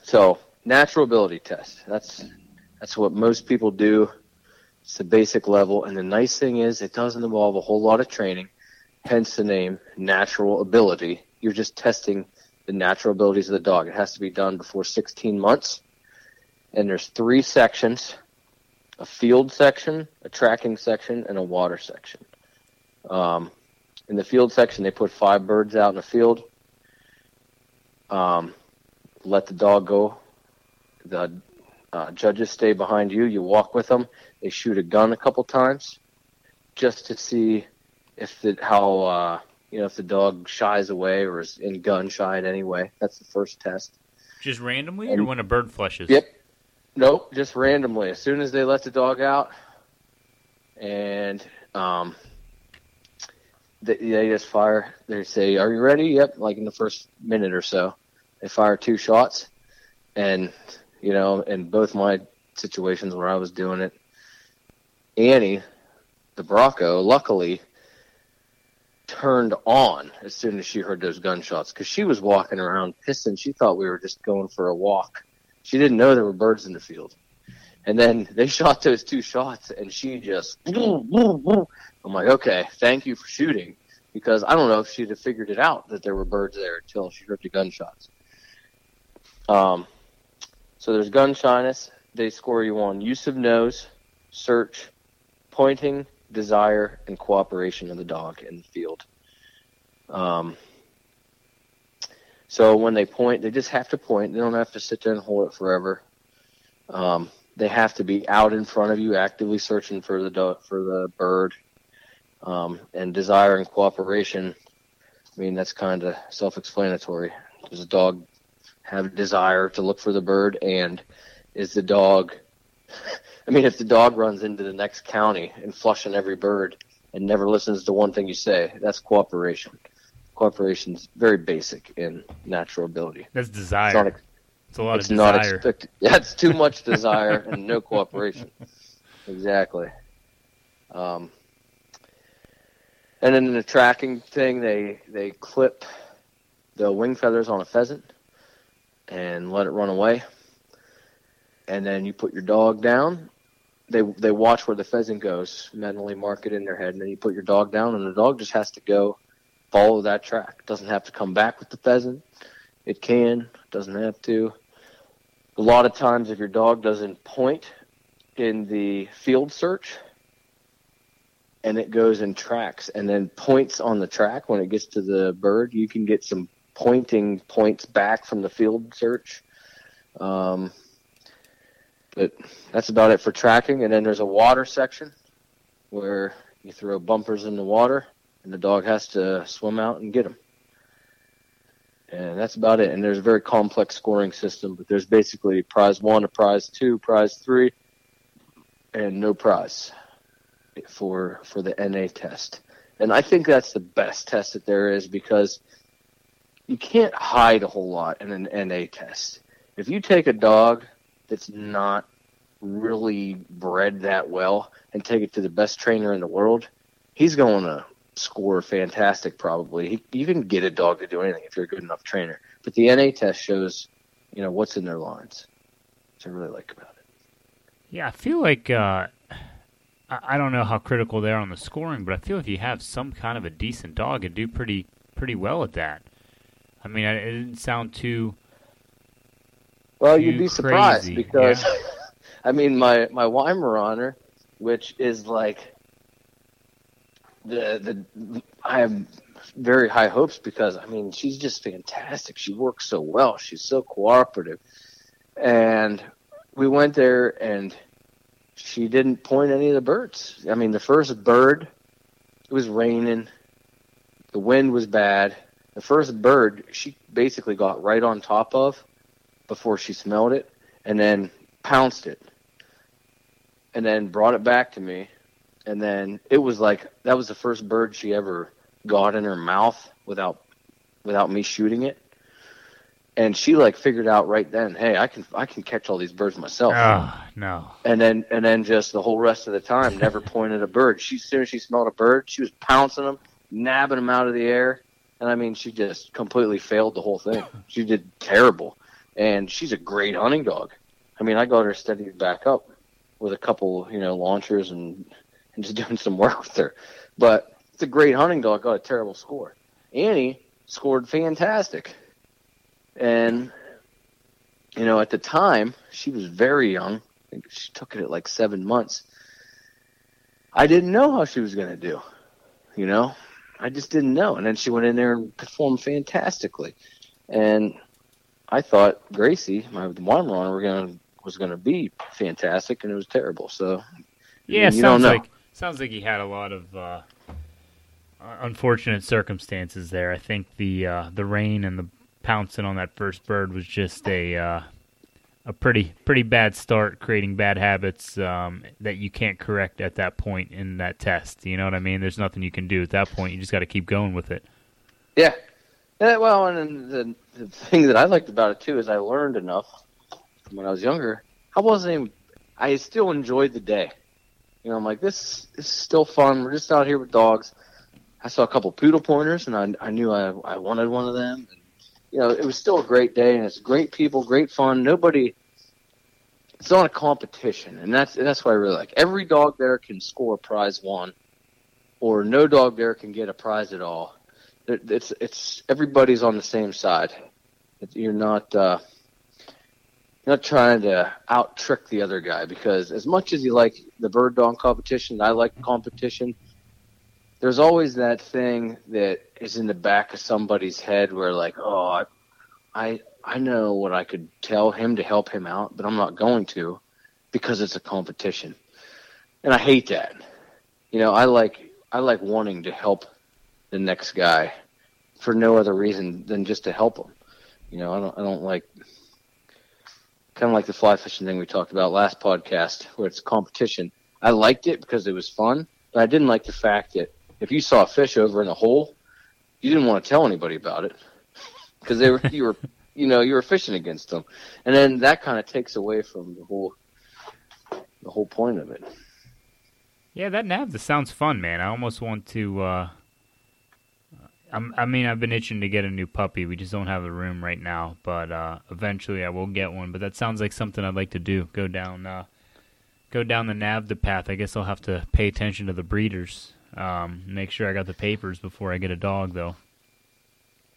S2: So natural ability test. That's that's what most people do. It's the basic level, and the nice thing is it doesn't involve a whole lot of training. Hence the name natural ability. You're just testing the natural abilities of the dog. It has to be done before 16 months. And there's three sections a field section, a tracking section, and a water section. Um, in the field section, they put five birds out in the field. Um, let the dog go. The uh, judges stay behind you. You walk with them. They shoot a gun a couple times just to see if the, how uh, you know if the dog shies away or is in gun shy in any way. That's the first test.
S1: Just randomly, and, or when a bird flushes?
S2: Yep, Nope, just randomly. As soon as they let the dog out, and um, they, they just fire. They say, "Are you ready?" Yep. Like in the first minute or so, they fire two shots, and you know, in both my situations where I was doing it, Annie, the Bronco, luckily turned on as soon as she heard those gunshots because she was walking around pissing. She thought we were just going for a walk she didn't know there were birds in the field. And then they shot those two shots, and she just. I'm like, okay, thank you for shooting, because I don't know if she'd have figured it out that there were birds there until she heard the gunshots. Um, so there's gun shyness. They score you on use of nose, search, pointing, desire, and cooperation of the dog in the field. Um, so when they point, they just have to point. They don't have to sit there and hold it forever. Um, they have to be out in front of you, actively searching for the for the bird, um, and desire and cooperation. I mean, that's kind of self-explanatory. Does a dog have desire to look for the bird, and is the dog? I mean, if the dog runs into the next county and flushing every bird and never listens to one thing you say, that's cooperation corporation's very basic in natural ability.
S1: That's desire. It's, not, it's a lot
S2: it's
S1: of desire.
S2: It's not expected. Yeah, it's too much desire and no cooperation. Exactly. Um, and then in the tracking thing, they they clip the wing feathers on a pheasant and let it run away. And then you put your dog down. They they watch where the pheasant goes, mentally mark it in their head, and then you put your dog down, and the dog just has to go follow that track. Doesn't have to come back with the pheasant. It can, doesn't have to. A lot of times, if your dog doesn't point in the field search and it goes and tracks and then points on the track when it gets to the bird, you can get some pointing points back from the field search. Um, but that's about it for tracking. And then there's a water section where you throw bumpers in the water and the dog has to swim out and get them. And that's about it. And there's a very complex scoring system, but there's basically prize one a prize two, prize three, and no prize for for the NA test. And I think that's the best test that there is because you can't hide a whole lot in an NA test. If you take a dog that's not really bred that well and take it to the best trainer in the world, he's going to score fantastic probably. He, you can get a dog to do anything if you're a good enough trainer. But the NA test shows, you know, what's in their lines. Which I really like about it.
S1: Yeah, I feel like uh, I, don't know how critical they are on the scoring, but I feel if you have some kind of a decent dog, it'd do pretty pretty well at that. I mean, it didn't sound too.
S2: Well,
S1: too
S2: you'd be surprised
S1: crazy,
S2: because,
S1: yeah.
S2: I mean, my my Weimaraner, which is like the the I have very high hopes because I mean she's just fantastic. She works so well. She's so cooperative, and we went there and she didn't point any of the birds. I mean, the first bird, it was raining, the wind was bad. The first bird she basically got right on top of before she smelled it, and then pounced it, and then brought it back to me, and then it was like that was the first bird she ever got in her mouth without without me shooting it. And she like figured out right then, hey, I can I can catch all these birds myself.
S1: Oh no!
S2: And then and then just the whole rest of the time, never pointed a bird. She as soon as she smelled a bird, she was pouncing them, nabbing them out of the air. And I mean, she just completely failed the whole thing. She did terrible. And she's a great hunting dog. I mean, I got her steadied back up with a couple, you know, launchers and and just doing some work with her. But it's a great hunting dog. Got a terrible score. Annie scored fantastic, and you know at the time she was very young. I think she took it at like seven months. I didn't know how she was going to do. You know, I just didn't know. And then she went in there and performed fantastically. And I thought Gracie, my Weimaraner, were going was going to be fantastic, and it was terrible. So
S1: Yeah,
S2: you don't
S1: sounds
S2: know.
S1: like sounds like he had a lot of uh, unfortunate circumstances there. I think the uh, the rain and the pouncing on that first bird was just a uh, a pretty pretty bad start, creating bad habits um, that you can't correct at that point in that test. You know what I mean? There's nothing you can do at that point. You just got to keep going with it.
S2: Yeah. Yeah, well, and the, the thing that I liked about it too is I learned enough when I was younger. I wasn't even. I still enjoyed the day. You know, I'm like this. This is still fun. We're just out here with dogs. I saw a couple Pudelpointers, and I, I knew I, I wanted one of them. And, you know, it was still a great day, and it's great people, great fun. Nobody. It's not a competition, and that's that's what I really like. Every dog there can score a prize one, or no dog there can get a prize at all it- it's it's everybody's on the same side. It- You're not uh, not trying to out trick the other guy because as much as you like the bird dog competition, I like competition. There's always that thing that is in the back of somebody's head where like, oh, I, I I know what I could tell him to help him out, but I'm not going to because it's a competition, and I hate that. You know, I like I like wanting to help the next guy for no other reason than just to help him. You know, I don't I don't like kind of like the fly fishing thing we talked about last podcast where it's competition. I liked it because it was fun, but I didn't like the fact that if you saw a fish over in a hole, you didn't want to tell anybody about it because they were you were you know you were fishing against them, and then that kind of takes away from the whole the whole point of it.
S1: Yeah, that nav sounds fun, man. I almost want to. Uh, I'm, I mean, I've been itching to get a new puppy. We just don't have the room right now, but uh, eventually I will get one. But that sounds like something I'd like to do. Go down, uh, go down the NAVHDA path. I guess I'll have to pay attention to the breeders. Um, make sure I got the papers before I get a dog, though.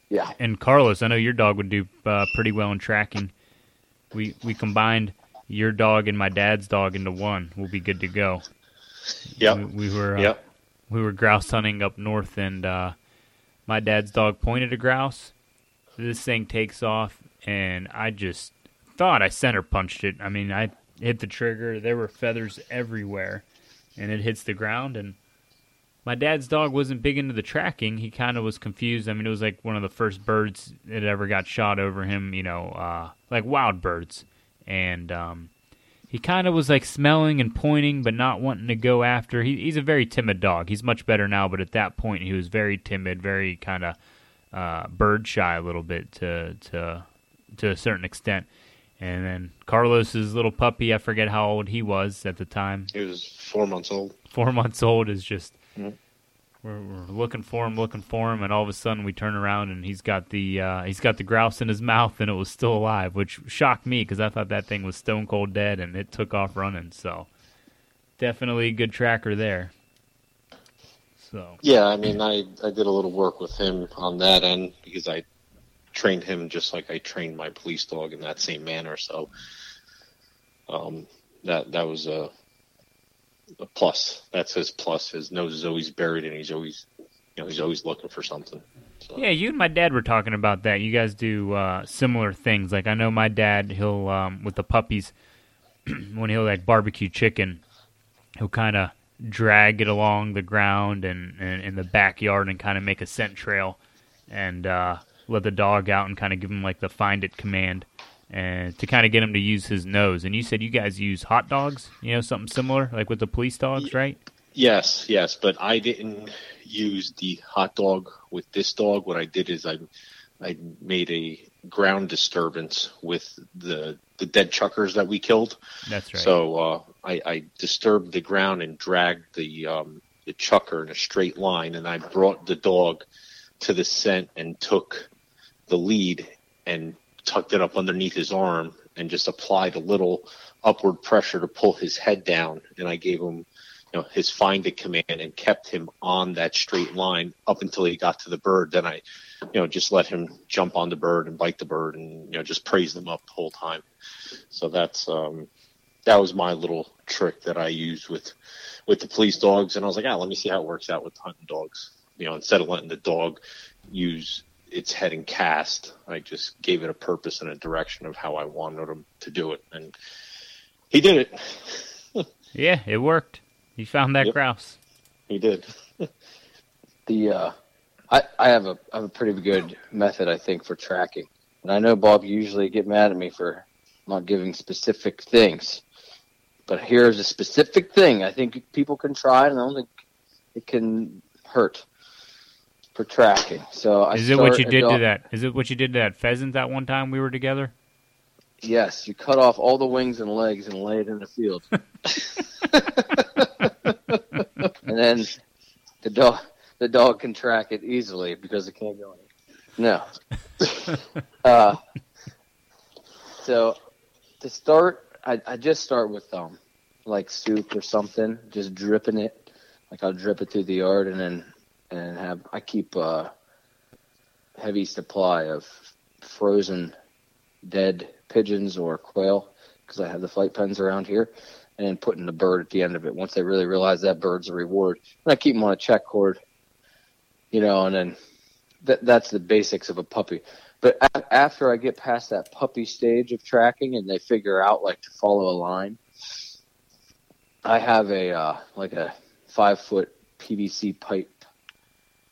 S2: Yeah,
S1: And Carlos, I know your dog would do uh, pretty well in tracking. We we combined your dog and my dad's dog into one. We'll be good to go.
S3: Yeah.
S1: We, we were uh,
S3: Yep.
S1: we were grouse hunting up north, and uh, my dad's dog pointed a grouse. This thing takes off, and I just thought I center punched it. I mean, I hit the trigger. There were feathers everywhere, and it hits the ground. And my dad's dog wasn't big into the tracking. He kind of was confused. I mean, it was like one of the first birds that ever got shot over him. You know, uh, like wild birds, and um, he kind of was like smelling and pointing, but not wanting to go after. He, he's a very timid dog. He's much better now, but at that point, he was very timid, very kind of uh, bird shy a little bit to to to a certain extent. And then Carlos's little puppy, I forget how old he was at the time,
S3: He was four months old.
S1: four months old, is just
S3: Mhm.
S1: We're, we're looking for him, looking for him, and all of a sudden we turn around and he's got the uh, he's got the grouse in his mouth and it was still alive, which shocked me because I thought that thing was stone cold dead and it took off running. So definitely a good tracker there. So
S3: Yeah, I mean, I I did a little work with him on that end because I trained him just like I trained my police dog in that same manner. So um, that that was a a plus. That's his plus. His nose is always buried, and he's always you know he's always looking for something. So,
S1: yeah, you and my dad were talking about that. You guys do uh, similar things. Like I know my dad, he'll um, with the puppies when he'll like barbecue chicken, he'll kind of drag it along the ground and, and in the backyard and kind of make a scent trail and uh, let the dog out and kind of give him like the find it command and to kind of get him to use his nose. And you said you guys use hot dogs, you know, something similar like with the police dogs, right?
S3: Yes, yes, but I didn't use the hot dog with this dog. What I did is I I made a ground disturbance with the the dead chukars that we killed.
S1: That's right.
S3: So uh, I, I disturbed the ground and dragged the um, the chukar in a straight line, and I brought the dog to the scent and took the lead and tucked it up underneath his arm and just applied a little upward pressure to pull his head down, and I gave him you know his find it command and kept him on that straight line up until he got to the bird. Then I you know just let him jump on the bird and bite the bird and you know just praise them up the whole time. So that's um that was my little trick that I used with with the police dogs, and I was like, ah, let me see how it works out with hunting dogs. You know, instead of letting the dog use its head and cast, I just gave it a purpose and a direction of how I wanted him to do it, and he did it.
S1: yeah, it worked. He found that
S3: Yep.
S1: grouse.
S3: He did.
S2: The uh, I I have a I have a pretty good method I think for tracking, and I know Bob usually get mad at me for not giving specific things, but here's a specific thing I think people can try, and I don't think it can hurt for tracking. So I
S1: Is it what you did to that? Is it what you did to that pheasant that one time we were together?
S2: Yes, you cut off all the wings and legs and lay it in the field. and then the dog the dog can track it easily because it can't go in. No. uh, so to start I, I just start with um like soup or something, just dripping it. Like I'll drip it through the yard and then and have I keep a heavy supply of frozen dead pigeons or quail because I have the flight pens around here, and putting the bird at the end of it. Once they really realize that bird's a reward, and I keep them on a check cord, you know, and then that that's the basics of a puppy. But a- after I get past that puppy stage of tracking, and they figure out like to follow a line, I have a uh, like a five foot PVC pipe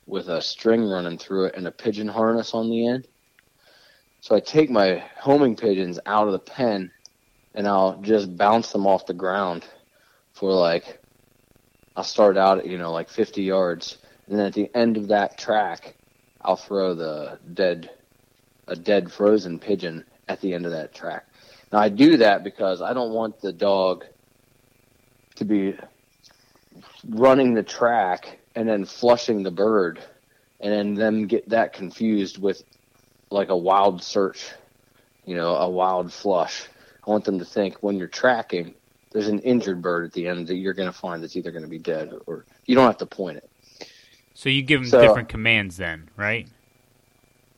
S2: with a string running through it and a pigeon harness on the end. So I take my homing pigeons out of the pen and I'll just bounce them off the ground for like I'll start out at, you know, like 50 yards and then at the end of that track I'll throw the dead a dead frozen pigeon at the end of that track. Now I do that because I don't want the dog to be running the track and then flushing the bird and then them get that confused with like a wild search, you know, a wild flush. I want them to think when you're tracking, there's an injured bird at the end that you're going to find that's either going to be dead or you don't have to point it.
S1: So you give them
S2: So-
S1: different commands then, right?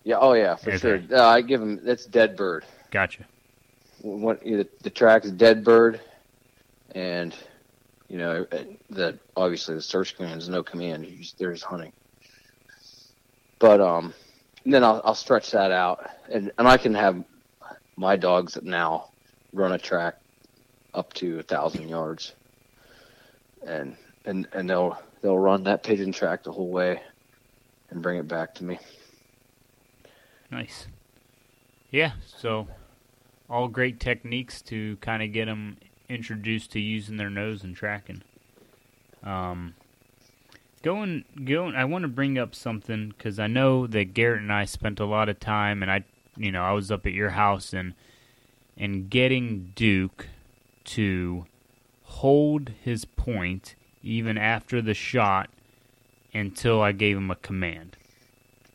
S2: Yeah, oh yeah, for
S1: Okay.
S2: sure. Uh, I give them that's dead bird.
S1: Gotcha.
S2: What the, the track's dead bird, and you know that obviously the search command is no command. There's hunting. But um, then I'll I'll stretch that out, and and I can have my dogs now run a track up to a thousand yards, and and and they'll they'll run that pigeon track the whole way, and bring it back to me.
S1: Nice. Yeah, so all great techniques to kind of get them introduced to using their nose and tracking. Um, going, going. I want to bring up something because I know that Garrett and I spent a lot of time, and I, you know, I was up at your house and and getting Duke to hold his point even after the shot until I gave him a command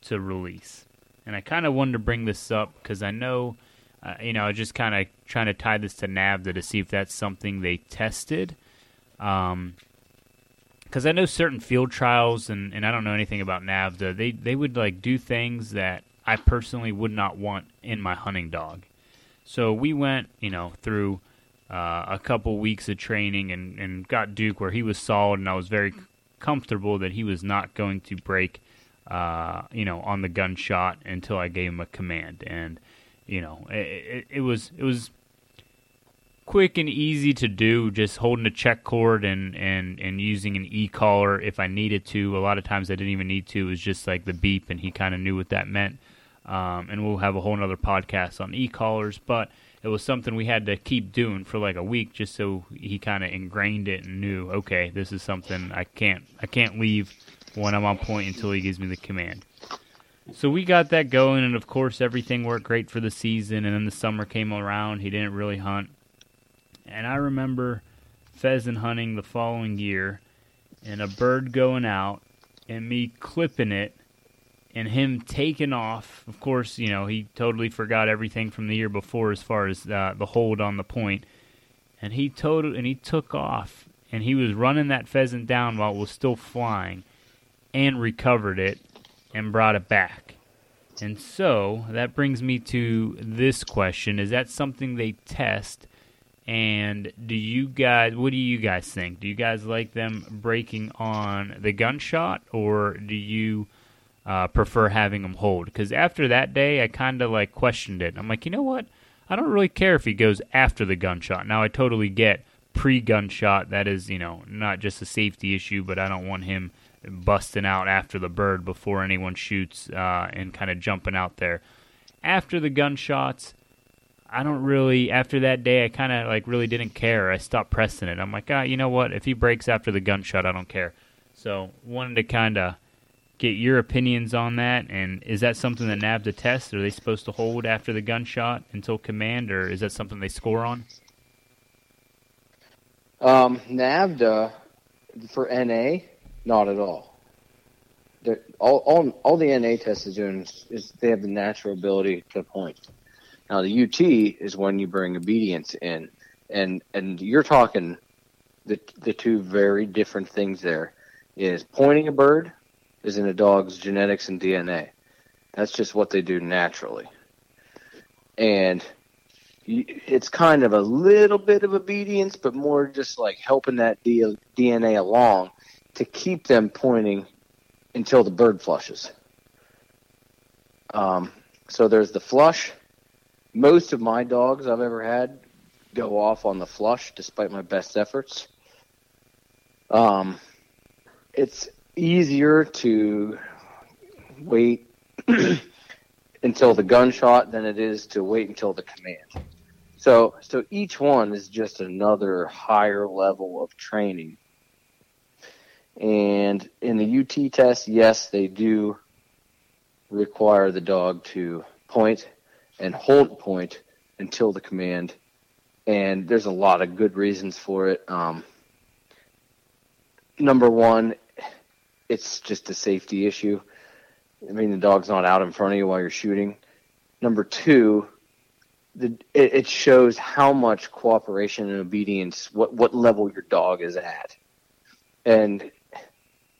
S1: to release and I kind of wanted to bring this up because I know, uh, you know, just kind of trying to tie this to NAVHDA to see if that's something they tested. Um, because I know certain field trials, and, and I don't know anything about NAVHDA, They they would like do things that I personally would not want in my hunting dog. So we went, you know, through uh, a couple weeks of training and, and got Duke where he was solid, and I was very comfortable that he was not going to break, uh, you know, on the gunshot until I gave him a command. And you know, it, it, it was it was quick and easy to do, just holding a check cord and, and, and using an e collar if I needed to. A lot of times I didn't even need to. It was just like the beep, and he kind of knew what that meant. Um, and we'll have a whole other podcast on e collars, but it was something we had to keep doing for like a week just so he kind of ingrained it and knew, okay, this is something I can't I can't leave when I'm on point until he gives me the command. So we got that going, and of course everything worked great for the season. And then the summer came around. He didn't really hunt and I remember pheasant hunting the following year and a bird going out and me clipping it and him taking off. Of course, you know, he totally forgot everything from the year before as far as uh, the hold on the point. And he total and he took off and he was running that pheasant down while it was still flying and recovered it and brought it back. And so that brings me to this question is that something they test and do you guys, what do you guys think? Do you guys like them breaking on the gunshot, or do you uh, prefer having them hold? Because after that day, I kind of like questioned it. I'm like, you know what? I don't really care if he goes after the gunshot. Now I totally get pre-gunshot. That is, you know, not just a safety issue, but I don't want him busting out after the bird before anyone shoots uh, and kind of jumping out there. After the gunshots, I don't really after that day I kind of like really didn't care. I stopped pressing it. I'm like, ah, you know what? If he breaks after the gunshot, I don't care. So wanted to kind of get your opinions on that. And is that something that NAVHDA tests? Are they supposed to hold after the gunshot until command, or is that something they score on?
S2: Um, NAVHDA for NA, not at all. all, all, all the NA test is doing is, is they have the natural ability to point. Now the UT is when you bring obedience in, and and you're talking the the two very different things. There is pointing a bird is in a dog's genetics and DNA. That's just what they do naturally, and it's kind of a little bit of obedience, but more just like helping that DNA along to keep them pointing until the bird flushes. Um, so there's the flush, most of my dogs I've ever had go off on the flush despite my best efforts. Um, it's easier to wait until the gunshot than it is to wait until the command. So, so each one is just another higher level of training. And in the UT test, yes, they do require the dog to point and hold point until the command. And there's a lot of good reasons for it. Um, number one, it's just a safety issue. I mean, the dog's not out in front of you while you're shooting. Number two, the, it, it shows how much cooperation and obedience, what what level your dog is at, and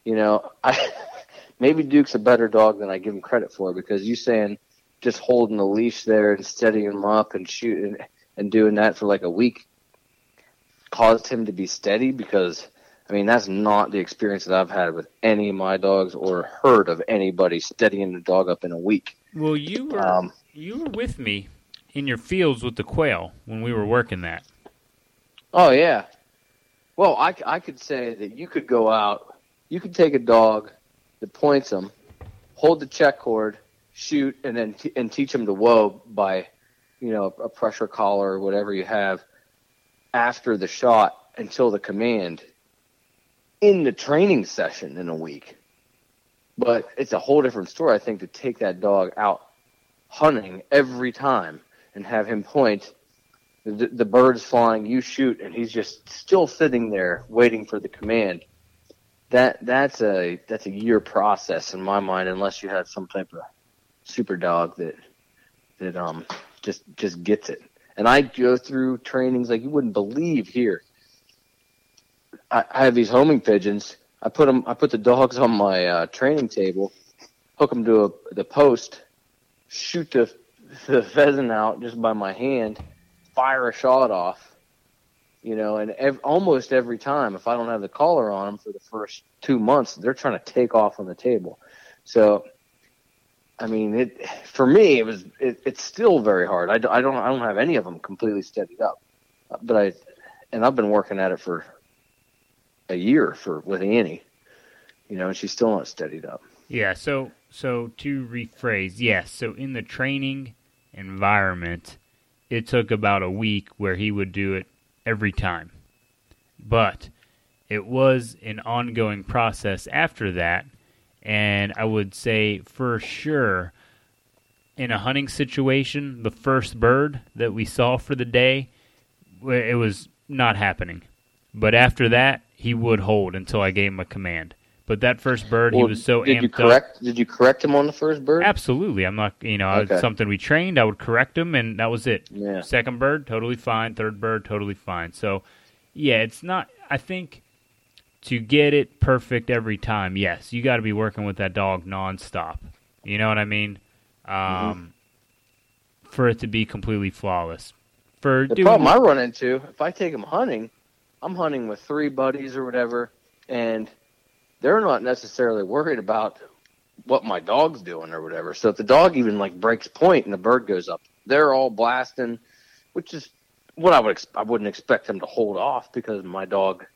S2: you know, I maybe Duke's a better dog than I give him credit for because you saying just holding the leash there and steadying him up and shooting and doing that for like a week caused him to be steady because I mean that's not the experience that I've had with any of my dogs or heard of anybody steadying the dog up in a week.
S1: Well, you were um, you were with me in your fields with the quail when we were working that.
S2: Oh yeah. Well, I, I could say that you could go out, you can take a dog that points them, hold the check cord, shoot and then t- and teach them to whoa by, you know, a pressure collar or whatever you have after the shot until the command in the training session in a week. But it's a whole different story, I think, to take that dog out hunting every time and have him point. The, the bird's flying, you shoot, and he's just still sitting there waiting for the command. That that's a that's a year process in my mind, unless you had some type of super dog that that um just just gets it. And I go through trainings like you wouldn't believe here. I, I have these homing pigeons. I put them. I put the dogs on my uh, training table, hook them to a, the post, shoot the the pheasant out just by my hand, fire a shot off. You know, and ev- almost every time, if I don't have the collar on them for the first two months, they're trying to take off on the table. So, I mean, it for me, it was it, it's still very hard. I, I don't I don't have any of them completely steadied up, uh, but I and I've been working at it for a year for with Annie, you know, and she's still not steadied up.
S1: Yeah, so so to rephrase, yes, so in the training environment, it took about a week where he would do it every time. But it was an ongoing process after that, and I would say for sure in a hunting situation, the first bird that we saw for the day, it was not happening. But after that, he would hold until I gave him a command. But that first bird, he was so
S2: did
S1: amped
S2: you
S1: up.
S2: correct? Did you correct him on the first bird?
S1: Absolutely. I'm not, you know,
S2: Okay.
S1: something we trained. I would correct him, and that was it.
S2: Yeah.
S1: Second bird, totally fine. Third bird, totally fine. So, yeah, it's not, I think to get it perfect every time, yes, you got to be working with that dog nonstop. You know what I mean? Um,
S2: Mm-hmm.
S1: For it to be completely flawless. For
S2: The
S1: doing,
S2: problem I run into, if I take him hunting, I'm hunting with three buddies or whatever, and they're not necessarily worried about what my dog's doing or whatever. So if the dog even like breaks point and the bird goes up, they're all blasting, which is what I would ex- I wouldn't expect them to hold off because my dog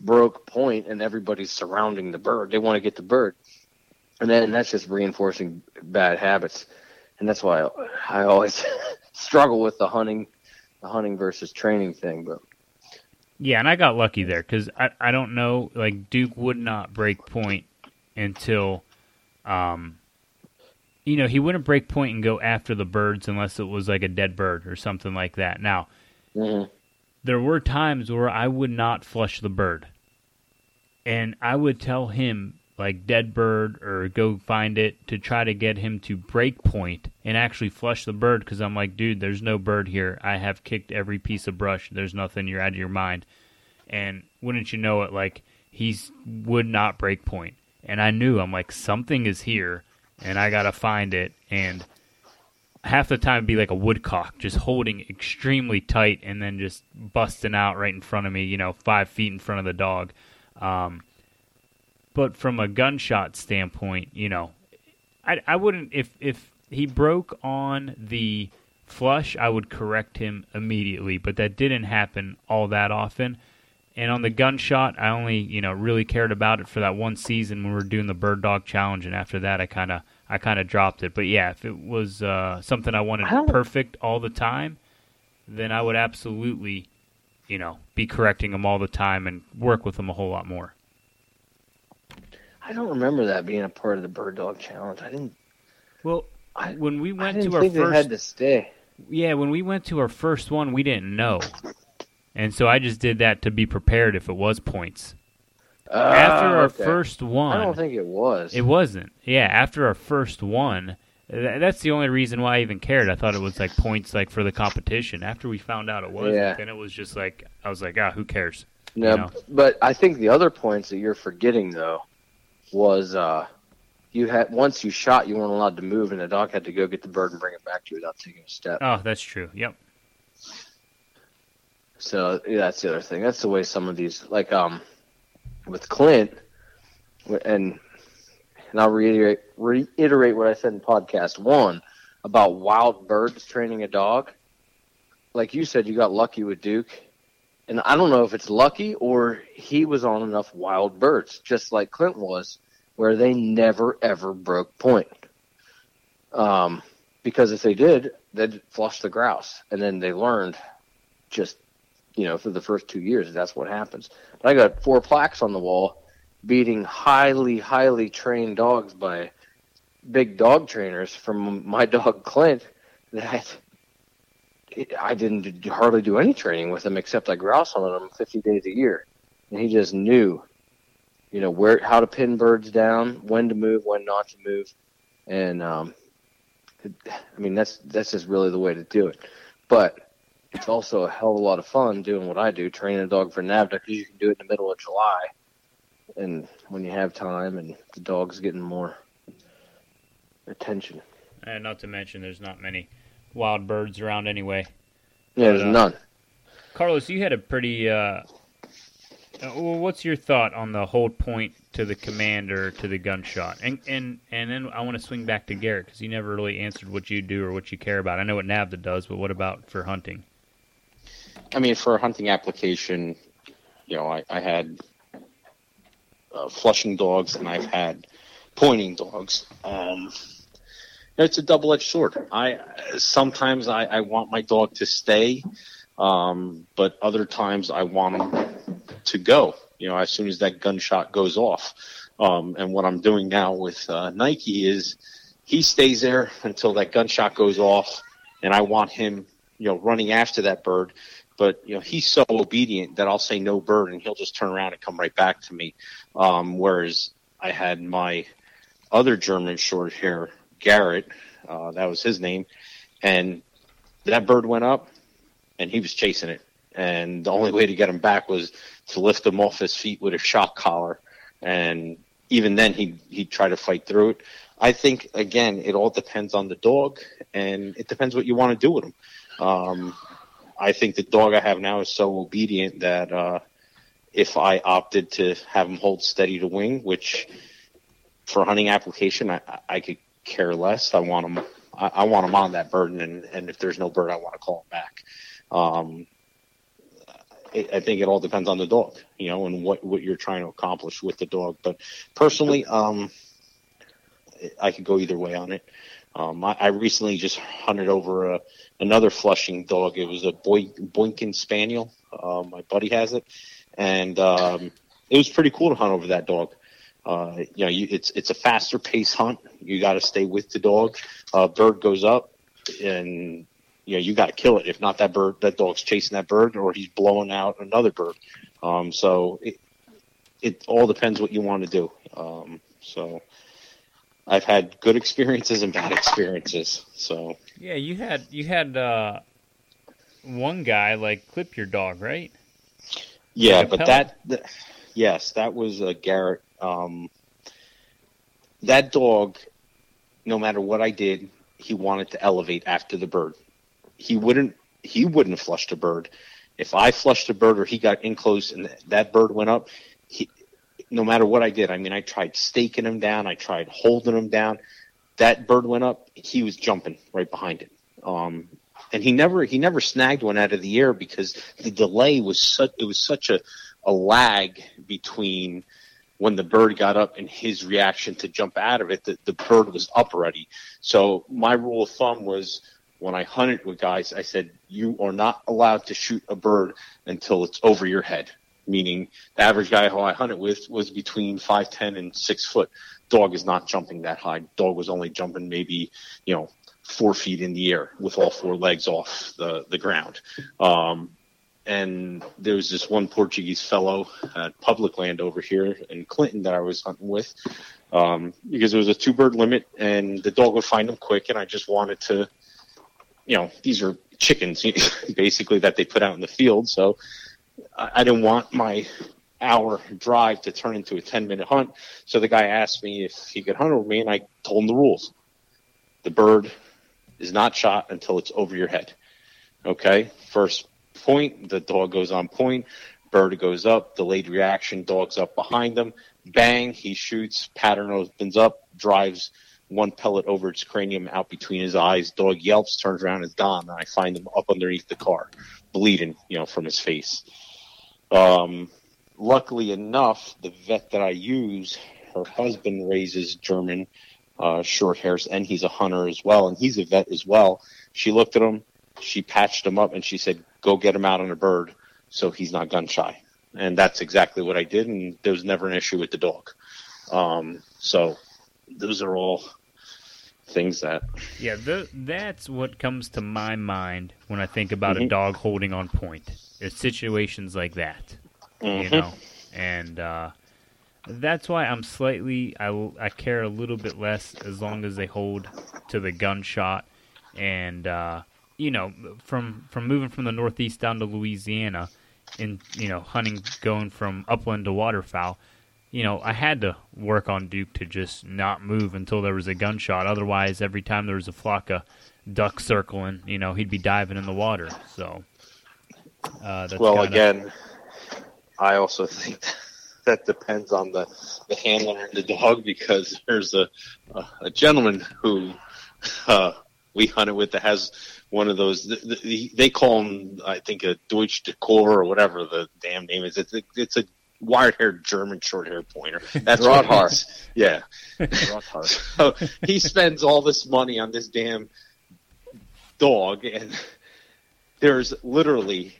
S2: broke point and everybody's surrounding the bird. They want to get the bird, and then that's just reinforcing bad habits, and that's why I, I always struggle with the hunting the hunting versus training thing. But
S1: Yeah, and I got lucky there because I, I don't know like Duke would not break point until, um, you know, he wouldn't break point and go after the birds unless it was like a dead bird or something like that. Now
S2: mhm.
S1: there were times where I would not flush the bird, and I would tell him like dead bird or go find it to try to get him to break point and actually flush the bird because I'm like, dude, there's no bird here. I have kicked every piece of brush. There's nothing. You're out of your mind. And wouldn't you know it, like he's would not break point. And I knew I'm like something is here, and I gotta find it. And half the time be like a woodcock, just holding extremely tight and then just busting out right in front of me, you know, five feet in front of the dog. Um, but from a gunshot standpoint, you know, I, I wouldn't if if he broke on the flush, I would correct him immediately. But that didn't happen all that often. And on the gunshot, I only you know really cared about it for that one season when we were doing the bird dog challenge, and after that, I kind of I kind of dropped it. But yeah, if it was uh, something I wanted
S2: I
S1: perfect all the time, then I would absolutely, you know, be correcting them all the time and work with them a whole lot more.
S2: I don't remember that being a part of the bird dog challenge. I didn't.
S1: Well,
S2: I,
S1: when we went to our first
S2: they had to stay.
S1: Yeah, when we went to our first one, we didn't know. And so I just did that to be prepared if it was points. after
S2: Ah,
S1: our
S2: okay.
S1: first one,
S2: I don't think it was.
S1: it wasn't. Yeah, after our first one, th- that's the only reason why I even cared. I thought it was like points like for the competition. After we found out it wasn't,
S2: Yeah.
S1: then it was just like I was like, ah, who cares?
S2: no,
S1: you know.
S2: but I think the other points that you're forgetting though was uh, you had once you shot, you weren't allowed to move, and the dog had to go get the bird and bring it back to you without taking a step.
S1: Oh, that's true. Yep.
S2: So yeah, that's the other thing. That's the way some of these, like um, with Clint, and and I'll reiterate reiterate what I said in podcast one about wild birds training a dog. Like you said, you got lucky with Duke, and I don't know if it's lucky or he was on enough wild birds, just like Clint was, where they never ever broke point. Um, because if they did, they'd flush the grouse, and then they learned just you know, for the first two years, that's what happens. But I got four plaques on the wall beating highly, highly trained dogs by big dog trainers from my dog Clint that I didn't hardly do any training with him except I grouse on him 50 days a year. And he just knew, you know, where, how to pin birds down, when to move, when not to move. And, um, it- I mean, that's, that's just really the way to do it. But it's also a hell of a lot of fun doing what I do, training a dog for NAVHDA because you can do it in the middle of July, and when you have time and the dog's getting more attention.
S1: And not to mention, there's not many wild birds around anyway.
S2: Yeah, there's
S1: But, uh,
S2: none.
S1: Carlos, you had a pretty. Uh, uh, what's your thought on the hold point to the commander to the gunshot? And and and then I want to swing back to Garrett because you never really answered what you do or what you care about. I know what NAVHDA does, but what about for hunting?
S3: I mean, for a hunting application, you know, I, I had uh, flushing dogs and I've had pointing dogs. Um, it's a double-edged sword. I sometimes I, I want my dog to stay, um, but other times I want him to go. You know, as soon as that gunshot goes off. Um, and what I'm doing now with uh, Nike is he stays there until that gunshot goes off, and I want him, you know, running after that bird but you know he's so obedient that I'll say no bird and he'll just turn around and come right back to me. Um, whereas I had my other German short hair Garrett, uh, that was his name, and that bird went up and he was chasing it, and the only way to get him back was to lift him off his feet with a shock collar, and even then he he tried to fight through it. I think again it all depends on the dog and it depends what you want to do with him. Um, I think the dog I have now is so obedient that uh, if I opted to have him hold steady to wing, which for hunting application I, I could care less. I want them. I, I want them on that bird, and and if there's no bird, I want to call him back. Um, it, I think it all depends on the dog, you know, and what what you're trying to accomplish with the dog. But personally, um, I could go either way on it. Um, I, I recently just hunted over a, another flushing dog. It was a Boy, Boykin Spaniel. Uh, my buddy has it, and um, it was pretty cool to hunt over that dog. Uh, you know, you, it's it's a faster pace hunt. You got to stay with the dog. Uh, bird goes up, and you know you got to kill it. If not, that bird, that dog's chasing that bird, or he's blowing out another bird. Um, so it it all depends what you want to do. Um, so I've had good experiences and bad experiences. So
S1: Yeah, you had you had uh, one guy like clip your dog, right?
S3: yeah, but that, th- yes, that was a Garrett. Um, that dog, no matter what I did, he wanted to elevate after the bird. He wouldn't. He wouldn't flush the bird. If I flushed a bird or he got in close and that bird went up, he, no matter what I did, I mean, I tried staking him down, I tried holding him down. That bird went up, he was jumping right behind it. Um, and he never he never snagged one out of the air because the delay was such it was such a, a lag between when the bird got up and his reaction to jump out of it that the bird was up already. So my rule of thumb was when I hunted with guys, I said you are not allowed to shoot a bird until it's over your head. Meaning the average guy who I hunted with was between five ten and six foot. Dog is not jumping that high. Dog was only jumping maybe you know four feet in the air with all four legs off the the ground. Um, and there was this one Portuguese fellow at public land over here in Clinton that I was hunting with um, because there was a two bird limit and the dog would find them quick. And I just wanted to, you know, these are chickens basically that they put out in the field. So I, I didn't want my hour drive to turn into a 10 minute hunt. So the guy asked me if he could hunt over me and I told him the rules. The bird is not shot until it's over your head. Okay. First point, the dog goes on point, bird goes up, delayed reaction, dog's up behind him, bang, he shoots, pattern opens up, drives one pellet over its cranium out between his eyes, dog yelps, turns around, is gone, and I find him up underneath the car, bleeding, you know, from his face. Um, luckily enough, the vet that I use, her husband raises German uh, short hairs, and he's a hunter as well, and he's a vet as well. She looked at him, she patched him up, and she said, "Go get him out on a bird, so he's not gun shy." And that's exactly what I did, and there was never an issue with the dog. Um, so those are all things that
S1: Yeah, th- that's what comes to my mind when I think about a
S3: Mhm.
S1: dog holding on point. It's situations like that, you
S3: Mhm.
S1: know, and uh, that's why I'm slightly I, I care a little bit less as long as they hold to the gunshot, and uh, you know, from from moving from the Northeast down to Louisiana, and you know, hunting going from upland to waterfowl, you know, I had to work on Duke to just not move until there was a gunshot. Otherwise, every time there was a flock of ducks circling, you know, he'd be diving in the water. So, uh, that's
S3: well, again, I also think that depends on the, the handler and the dog because there's a a, a gentleman who uh, we hunted with that has one of those. The, the, they call him, I think, a Deutsch Decor or whatever the damn name is. It's a, it's a wire-haired German short-haired pointer. That's Drahthaar. Yeah.
S2: Drahthaar.
S3: So he spends all this money on this damn dog, and there's literally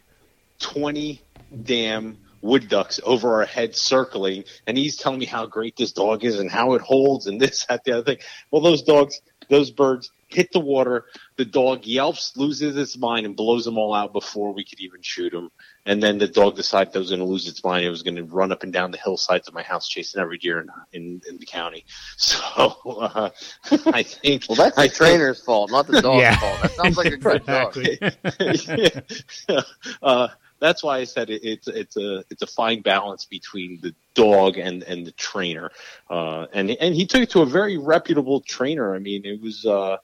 S3: 20 damn wood ducks over our head circling, and he's telling me how great this dog is and how it holds and this, that, the other thing. Well, those dogs, those birds hit the water. The dog yelps, loses its mind, and blows them all out before we could even shoot him. And then the dog decided it was going to lose its mind. It was going to run up and down the hillsides of my house chasing every deer in, in, in the county. So uh, I think
S2: Well, that's
S3: I
S2: the
S3: think-
S2: trainer's fault, not the dog's
S1: Yeah.
S2: fault. That sounds like a good dog.
S1: exactly.
S3: Yeah. uh, that's why I said it, it's it's a it's a fine balance between the dog and and the trainer, uh, and and he took it to a very reputable trainer. I mean, it was uh,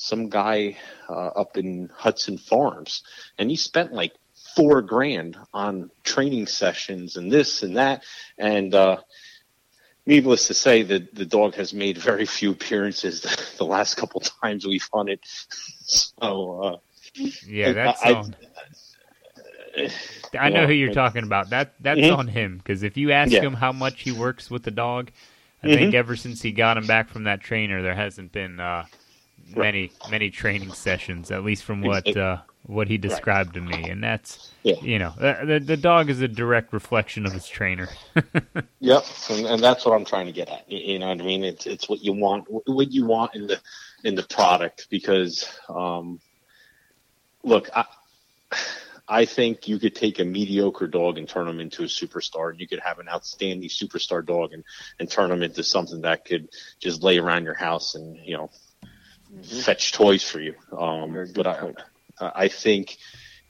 S3: some guy uh, up in Hudson Farms, and he spent like four grand on training sessions and this and that, and uh, needless to say, the the dog has made very few appearances the last couple times we've hunted. So. Uh,
S1: yeah, that's
S3: I-
S1: on. I know
S3: Yeah,
S1: who you're talking about. That that's
S3: Mhm.
S1: on him because if you ask
S3: Yeah.
S1: him how much he works with the dog, I
S3: Mhm.
S1: think ever since he got him back from that trainer, there hasn't been uh, many many training sessions, at least from what uh, what he described to me, and that's
S3: Yeah.
S1: you know the, the the dog is a direct reflection of his trainer.
S3: Yep, and, and that's what I'm trying to get at. You, know what I mean? It's it's what you want, what you want in the in the product. Because, um, look, I I think you could take a mediocre dog and turn him into a superstar, and you could have an outstanding superstar dog and and turn him into something that could just lay around your house and you know fetch toys for you. Um, but I. I think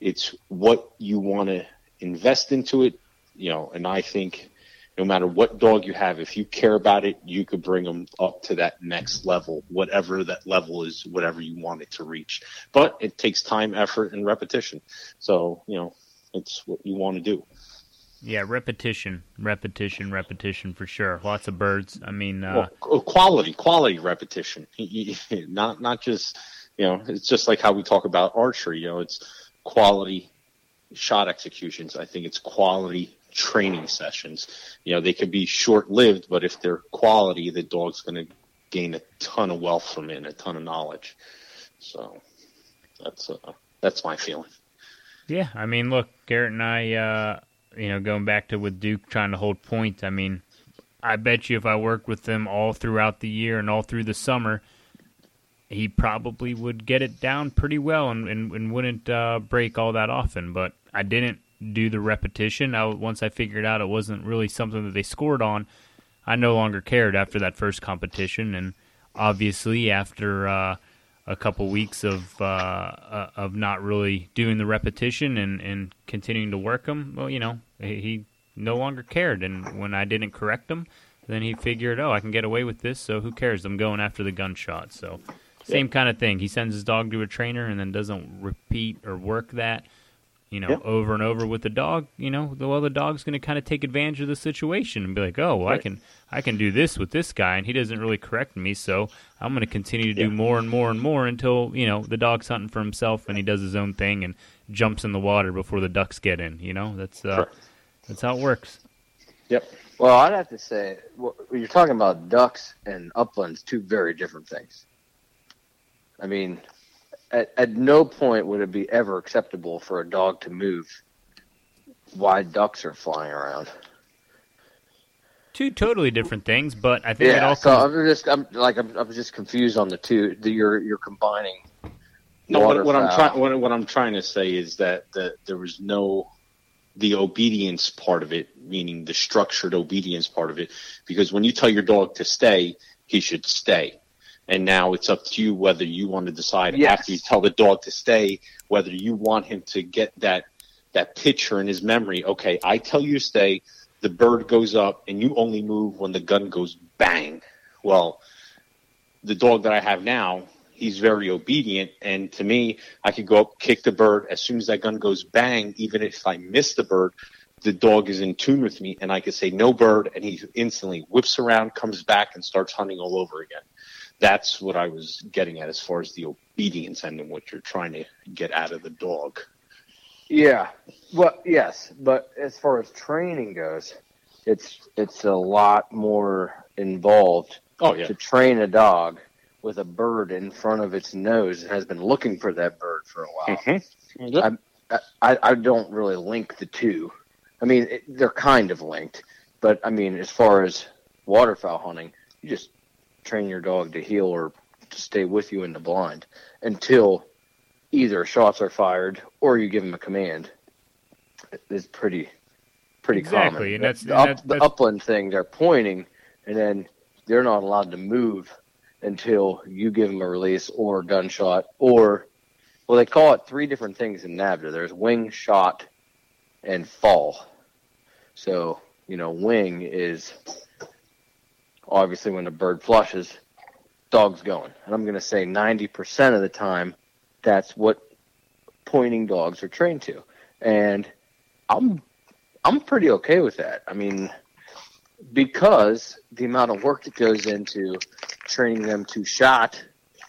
S3: it's what you want to invest into it, you know, and I think no matter what dog you have, if you care about it, you could bring them up to that next level, whatever that level is, whatever you want it to reach. But it takes time, effort, and repetition. So, you know, it's what you want to do.
S1: Yeah, repetition, repetition, repetition for sure. Lots of birds. I mean, uh,
S3: well, quality, quality repetition, not not just you know. It's just like how we talk about archery. You know, it's quality shot executions. I think it's quality training sessions. You know, they can be short lived, but if they're quality, the dog's going to gain a ton of wealth from it, and a ton of knowledge. So that's uh, that's my feeling.
S1: Yeah, I mean, look, Garrett and I, uh, you know, going back to with Duke trying to hold point. I mean, I bet you if I worked with them all throughout the year and all through the summer, he probably would get it down pretty well and and, and wouldn't uh, break all that often. But I didn't do the repetition. I, once I figured out it wasn't really something that they scored on, I no longer cared after that first competition. And obviously, after uh, a couple weeks of uh, uh, of not really doing the repetition and, and continuing to work him, well, you know, he, he no longer cared. And when I didn't correct him, then he figured, oh, I can get away with this, so who cares? I'm going after the gunshot. So, same kind of thing. He sends his dog to a trainer and then doesn't repeat or work that, you know,
S3: Yep.
S1: over and over with the dog. You know, the- well, the dog's going to kind of take advantage of the situation and be like, oh, well, I can I can do this with this guy, and he doesn't really correct me, so I'm going to continue to do more and more and more until you know the dog's hunting for himself and he does his own thing and jumps in the water before the ducks get in. You know, that's uh, that's how it works.
S3: Yep.
S2: Well, I'd have to say, when you're talking about ducks and uplands, two very different things. I mean, at, at no point would it be ever acceptable for a dog to move while ducks are flying around.
S1: Two totally different things, but I think it
S2: Yeah,
S1: all
S2: so. I'm just, I'm like, I'm, I'm just confused on the two. The, you're, you're combining.
S3: No, what, what I'm trying what, what I'm trying to say is that that there was no the obedience part of it, meaning the structured obedience part of it, because when you tell your dog to stay, he should stay. And now it's up to you whether you want to decide
S2: Yes.
S3: after you tell the dog to stay whether you want him to get that that picture in his memory. Okay, I tell you to stay, the bird goes up, and you only move when the gun goes bang. Well, the dog that I have now, he's very obedient, and to me, I could go up, kick the bird as soon as that gun goes bang. Even if I miss the bird, the dog is in tune with me, and I could say no bird, and he instantly whips around, comes back, and starts hunting all over again. That's what I was getting at as far as the obedience end and what you're trying to get out of the dog.
S2: Yeah. Well, yes, but as far as training goes, it's it's a lot more involved
S3: Oh yeah,
S2: to train a dog with a bird in front of its nose and has been looking for that bird for a while.
S3: mm-hmm.
S2: I, I I don't really link the two. I mean, it, they're kind of linked, but I mean, as far as waterfowl hunting, you just train your dog to heel or to stay with you in the blind until either shots are fired or you give him a command. It's pretty pretty
S1: Exactly,
S2: common.
S1: and that's-
S2: the,
S1: and
S2: up,
S1: that's-
S2: the
S1: that's-
S2: upland thing. They're pointing, and then they're not allowed to move until you give them a release or gunshot or well, they call it three different things in NAVHDA. There's wing, shot, and fall. So, you know, wing is obviously when the bird flushes, dog's going. And I'm going to say 90% of the time, that's what pointing dogs are trained to. And I'm I'm pretty okay with that. I mean, because the amount of work that goes into training them to shot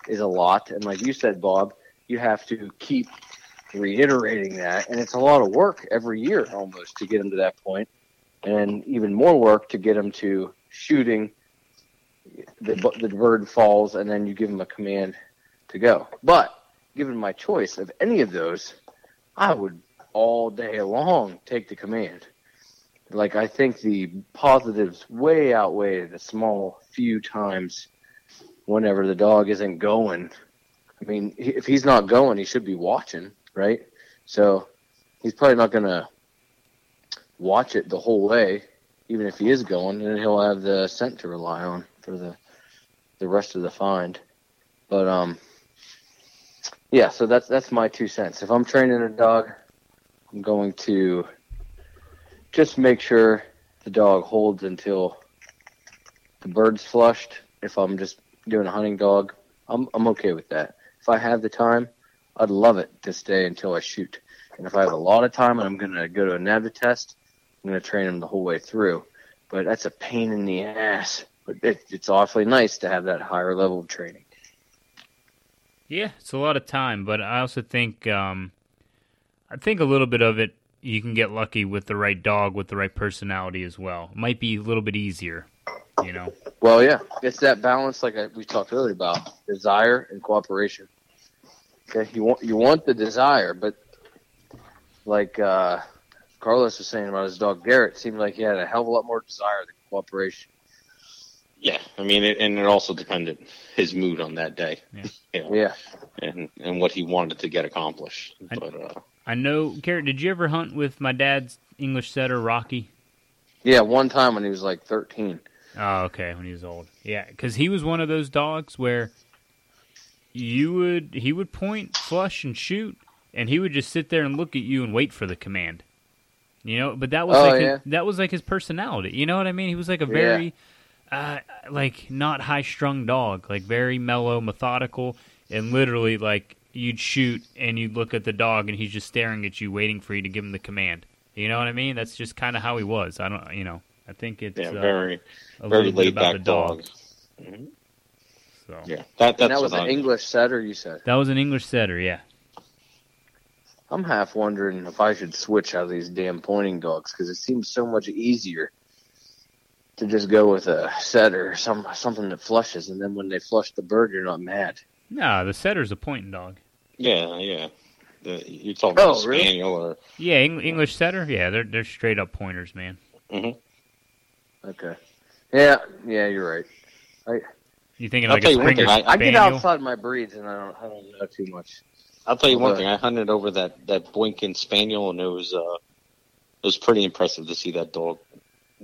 S2: is a lot. And like you said, Bob, you have to keep reiterating that. And it's a lot of work every year almost to get them to that point. And even more work to get them to shooting. The, the bird falls, and then you give them a command to go. But given my choice of any of those, I would all day long take the command. Like I think the positives way outweigh the small few times whenever the dog isn't going. I mean, if he's not going, he should be watching, right? So he's probably not going to watch it the whole way, even if he is going, and he'll have the scent to rely on for the the rest of the find. But um, yeah. So that's that's my two cents. If I'm training a dog, I'm going to just make sure the dog holds until the bird's flushed. If I'm just doing a hunting dog, I'm I'm okay with that. If I have the time, I'd love it to stay until I shoot. And if I have a lot of time and I'm going to go to a NAVHDA test, I'm going to train them the whole way through. But that's a pain in the ass. But it, it's awfully nice to have that higher level of training.
S1: Yeah, it's a lot of time, but I also think um, I think a little bit of it you can get lucky with the right dog with the right personality as well. It might be a little bit easier, you know.
S2: Well, yeah, it's that balance, like I, we talked earlier about desire and cooperation. Okay, you want you want the desire, but like uh, Carlos was saying about his dog Garrett, seemed like he had a hell of a lot more desire than cooperation.
S3: Yeah, I mean, it, and it also depended his mood on that day,
S1: Yeah.
S3: you know,
S2: Yeah,
S3: and and what he wanted to get accomplished.
S1: I-
S3: But uh,
S1: I know, Garrett. Did you ever hunt with my dad's English setter, Rocky?
S2: yeah. One time when he was like thirteen.
S1: Oh, okay, when he was old. Yeah, because he was one of those dogs where you would he would point, flush, and shoot, and he would just sit there and look at you and wait for the command. You know, but that was
S2: Oh,
S1: like
S2: yeah.
S1: his, that was like his personality. You know what I mean? He was like a very uh, like not high strung dog, like very mellow, methodical, and literally like you'd shoot and you'd look at the dog and he's just staring at you, waiting for you to give him the command. You know what I mean? That's just kind of how he was. I don't, you know. I think it's
S3: yeah,
S1: uh,
S3: very
S1: a
S3: very
S1: little bit
S3: laid
S1: about
S3: back
S1: the dog.
S3: dog.
S1: So
S3: Yeah, that that's
S2: that was an
S3: I-
S2: English setter. You said.
S1: that was an English setter, yeah.
S2: I'm half wondering if I should switch out of these damn pointing dogs because it seems so much easier to just go with a setter, some something that flushes, and then when they flush the bird, you're not mad.
S1: No, the setter's a pointing dog.
S3: Yeah, yeah. The, you're talking about
S2: Oh,
S3: a
S2: really?
S3: spaniel or
S1: Yeah, Eng- English setter. Yeah, they're they're straight up pointers, man. Mm-hmm.
S2: Okay. Yeah, yeah, you're right.
S1: I, You thinking
S3: I'll
S1: like
S3: tell
S1: a
S3: you one
S1: Springer
S3: thing,
S2: I get outside my breeds, and I don't, I don't know too much.
S3: I'll tell you one thing. I hunted over that that Boykin Spaniel, and it was uh, it was pretty impressive to see that dog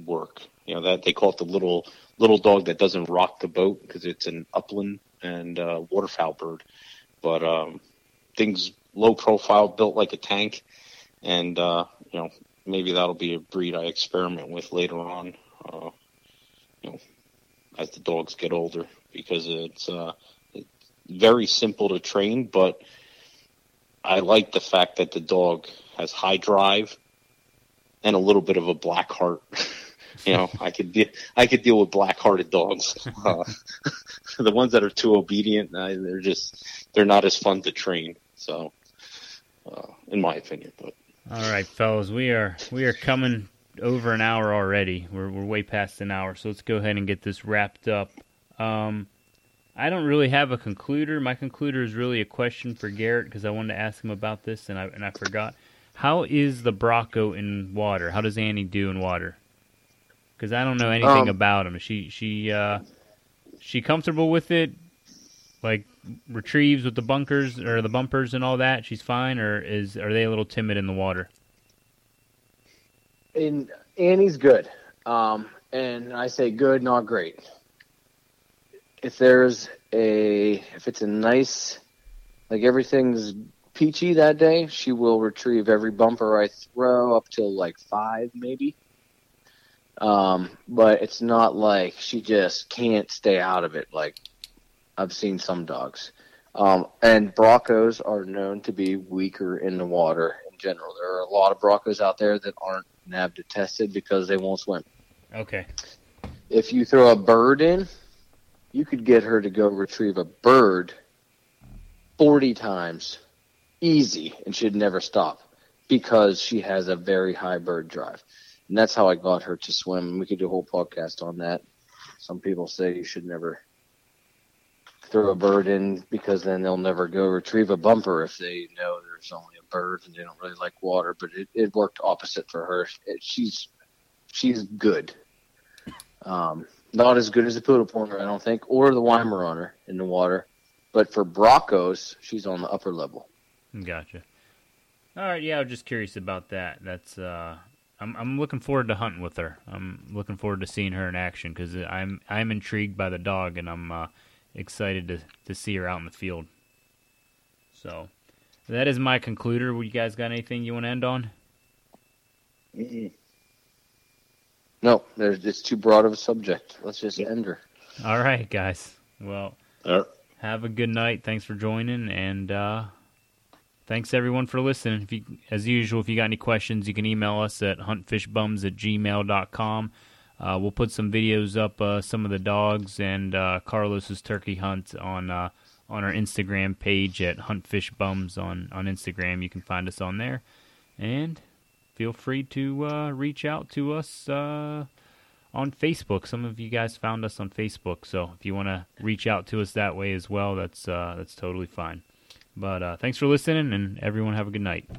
S3: work. You know that they call it the little little dog that doesn't rock the boat because it's an upland and uh, waterfowl bird, but um, things low profile, built like a tank, and uh, you know maybe that'll be a breed I experiment with later on. Uh, you know, as the dogs get older, because it's, uh, it's very simple to train, but I like the fact that the dog has high drive and a little bit of a black heart. you know, I could de- I could deal with black-hearted dogs. Uh, the ones that are too obedient, uh, they're just they're not as fun to train. So, uh, in my opinion, but
S1: all right, fellas, we are we are coming over an hour already. We're we're way past an hour, so let's go ahead and get this wrapped up. Um, I don't really have a concluder. My concluder is really a question for Garrett because I wanted to ask him about this and I and I forgot. How is the Bracco in water? How does Annie do in water? Because I don't know anything um, about him. She she uh, she comfortable with it? Like retrieves with the bunkers or the bumpers and all that? She's fine, or is are they a little timid in the water?
S2: And Annie's good, um, and I say good, not great if there's a if it's a nice like everything's peachy that day, she will retrieve every bumper I throw up till like five maybe. Um, but it's not like she just can't stay out of it like I've seen some dogs. Um, and Braccos are known to be weaker in the water in general. There are a lot of Braccos out there that aren't NAVHDA tested because they won't swim.
S1: Okay.
S2: If you throw a bird in, you could get her to go retrieve a bird 40 times easy and she'd never stop because she has a very high bird drive. And that's how I got her to swim. We could do a whole podcast on that. Some people say you should never throw a bird in because then they'll never go retrieve a bumper if they know there's only a bird and they don't really like water. But it, it worked opposite for her. It, she's she's good. Um, not as good as the Pudelpointer, I don't think, or the Weimaraner in the water. But for Braccos, she's on the upper level.
S1: Gotcha. All right, yeah, I was just curious about that. That's uh, I'm I'm looking forward to hunting with her. I'm looking forward to seeing her in action because I'm I'm intrigued by the dog and I'm uh, excited to to see her out in the field. So that is my concluder. You guys got anything you want to end on?
S2: Mm-hmm. No, there's it's too broad of a subject. Let's just yeah. end her.
S1: All right, guys. Well, have a good night. Thanks for joining, and uh, thanks everyone for listening. If you, as usual, if you got any questions, you can email us at huntfishbums at gmail.com. Uh, we'll put some videos up, uh, some of the dogs and uh, Carlos's turkey hunt on uh, on our Instagram page at huntfishbums on on Instagram. You can find us on there, and feel free to uh, reach out to us uh, on Facebook. Some of you guys found us on Facebook, so if you want to reach out to us that way as well, that's that's totally fine. But uh, thanks for listening, and everyone have a good night.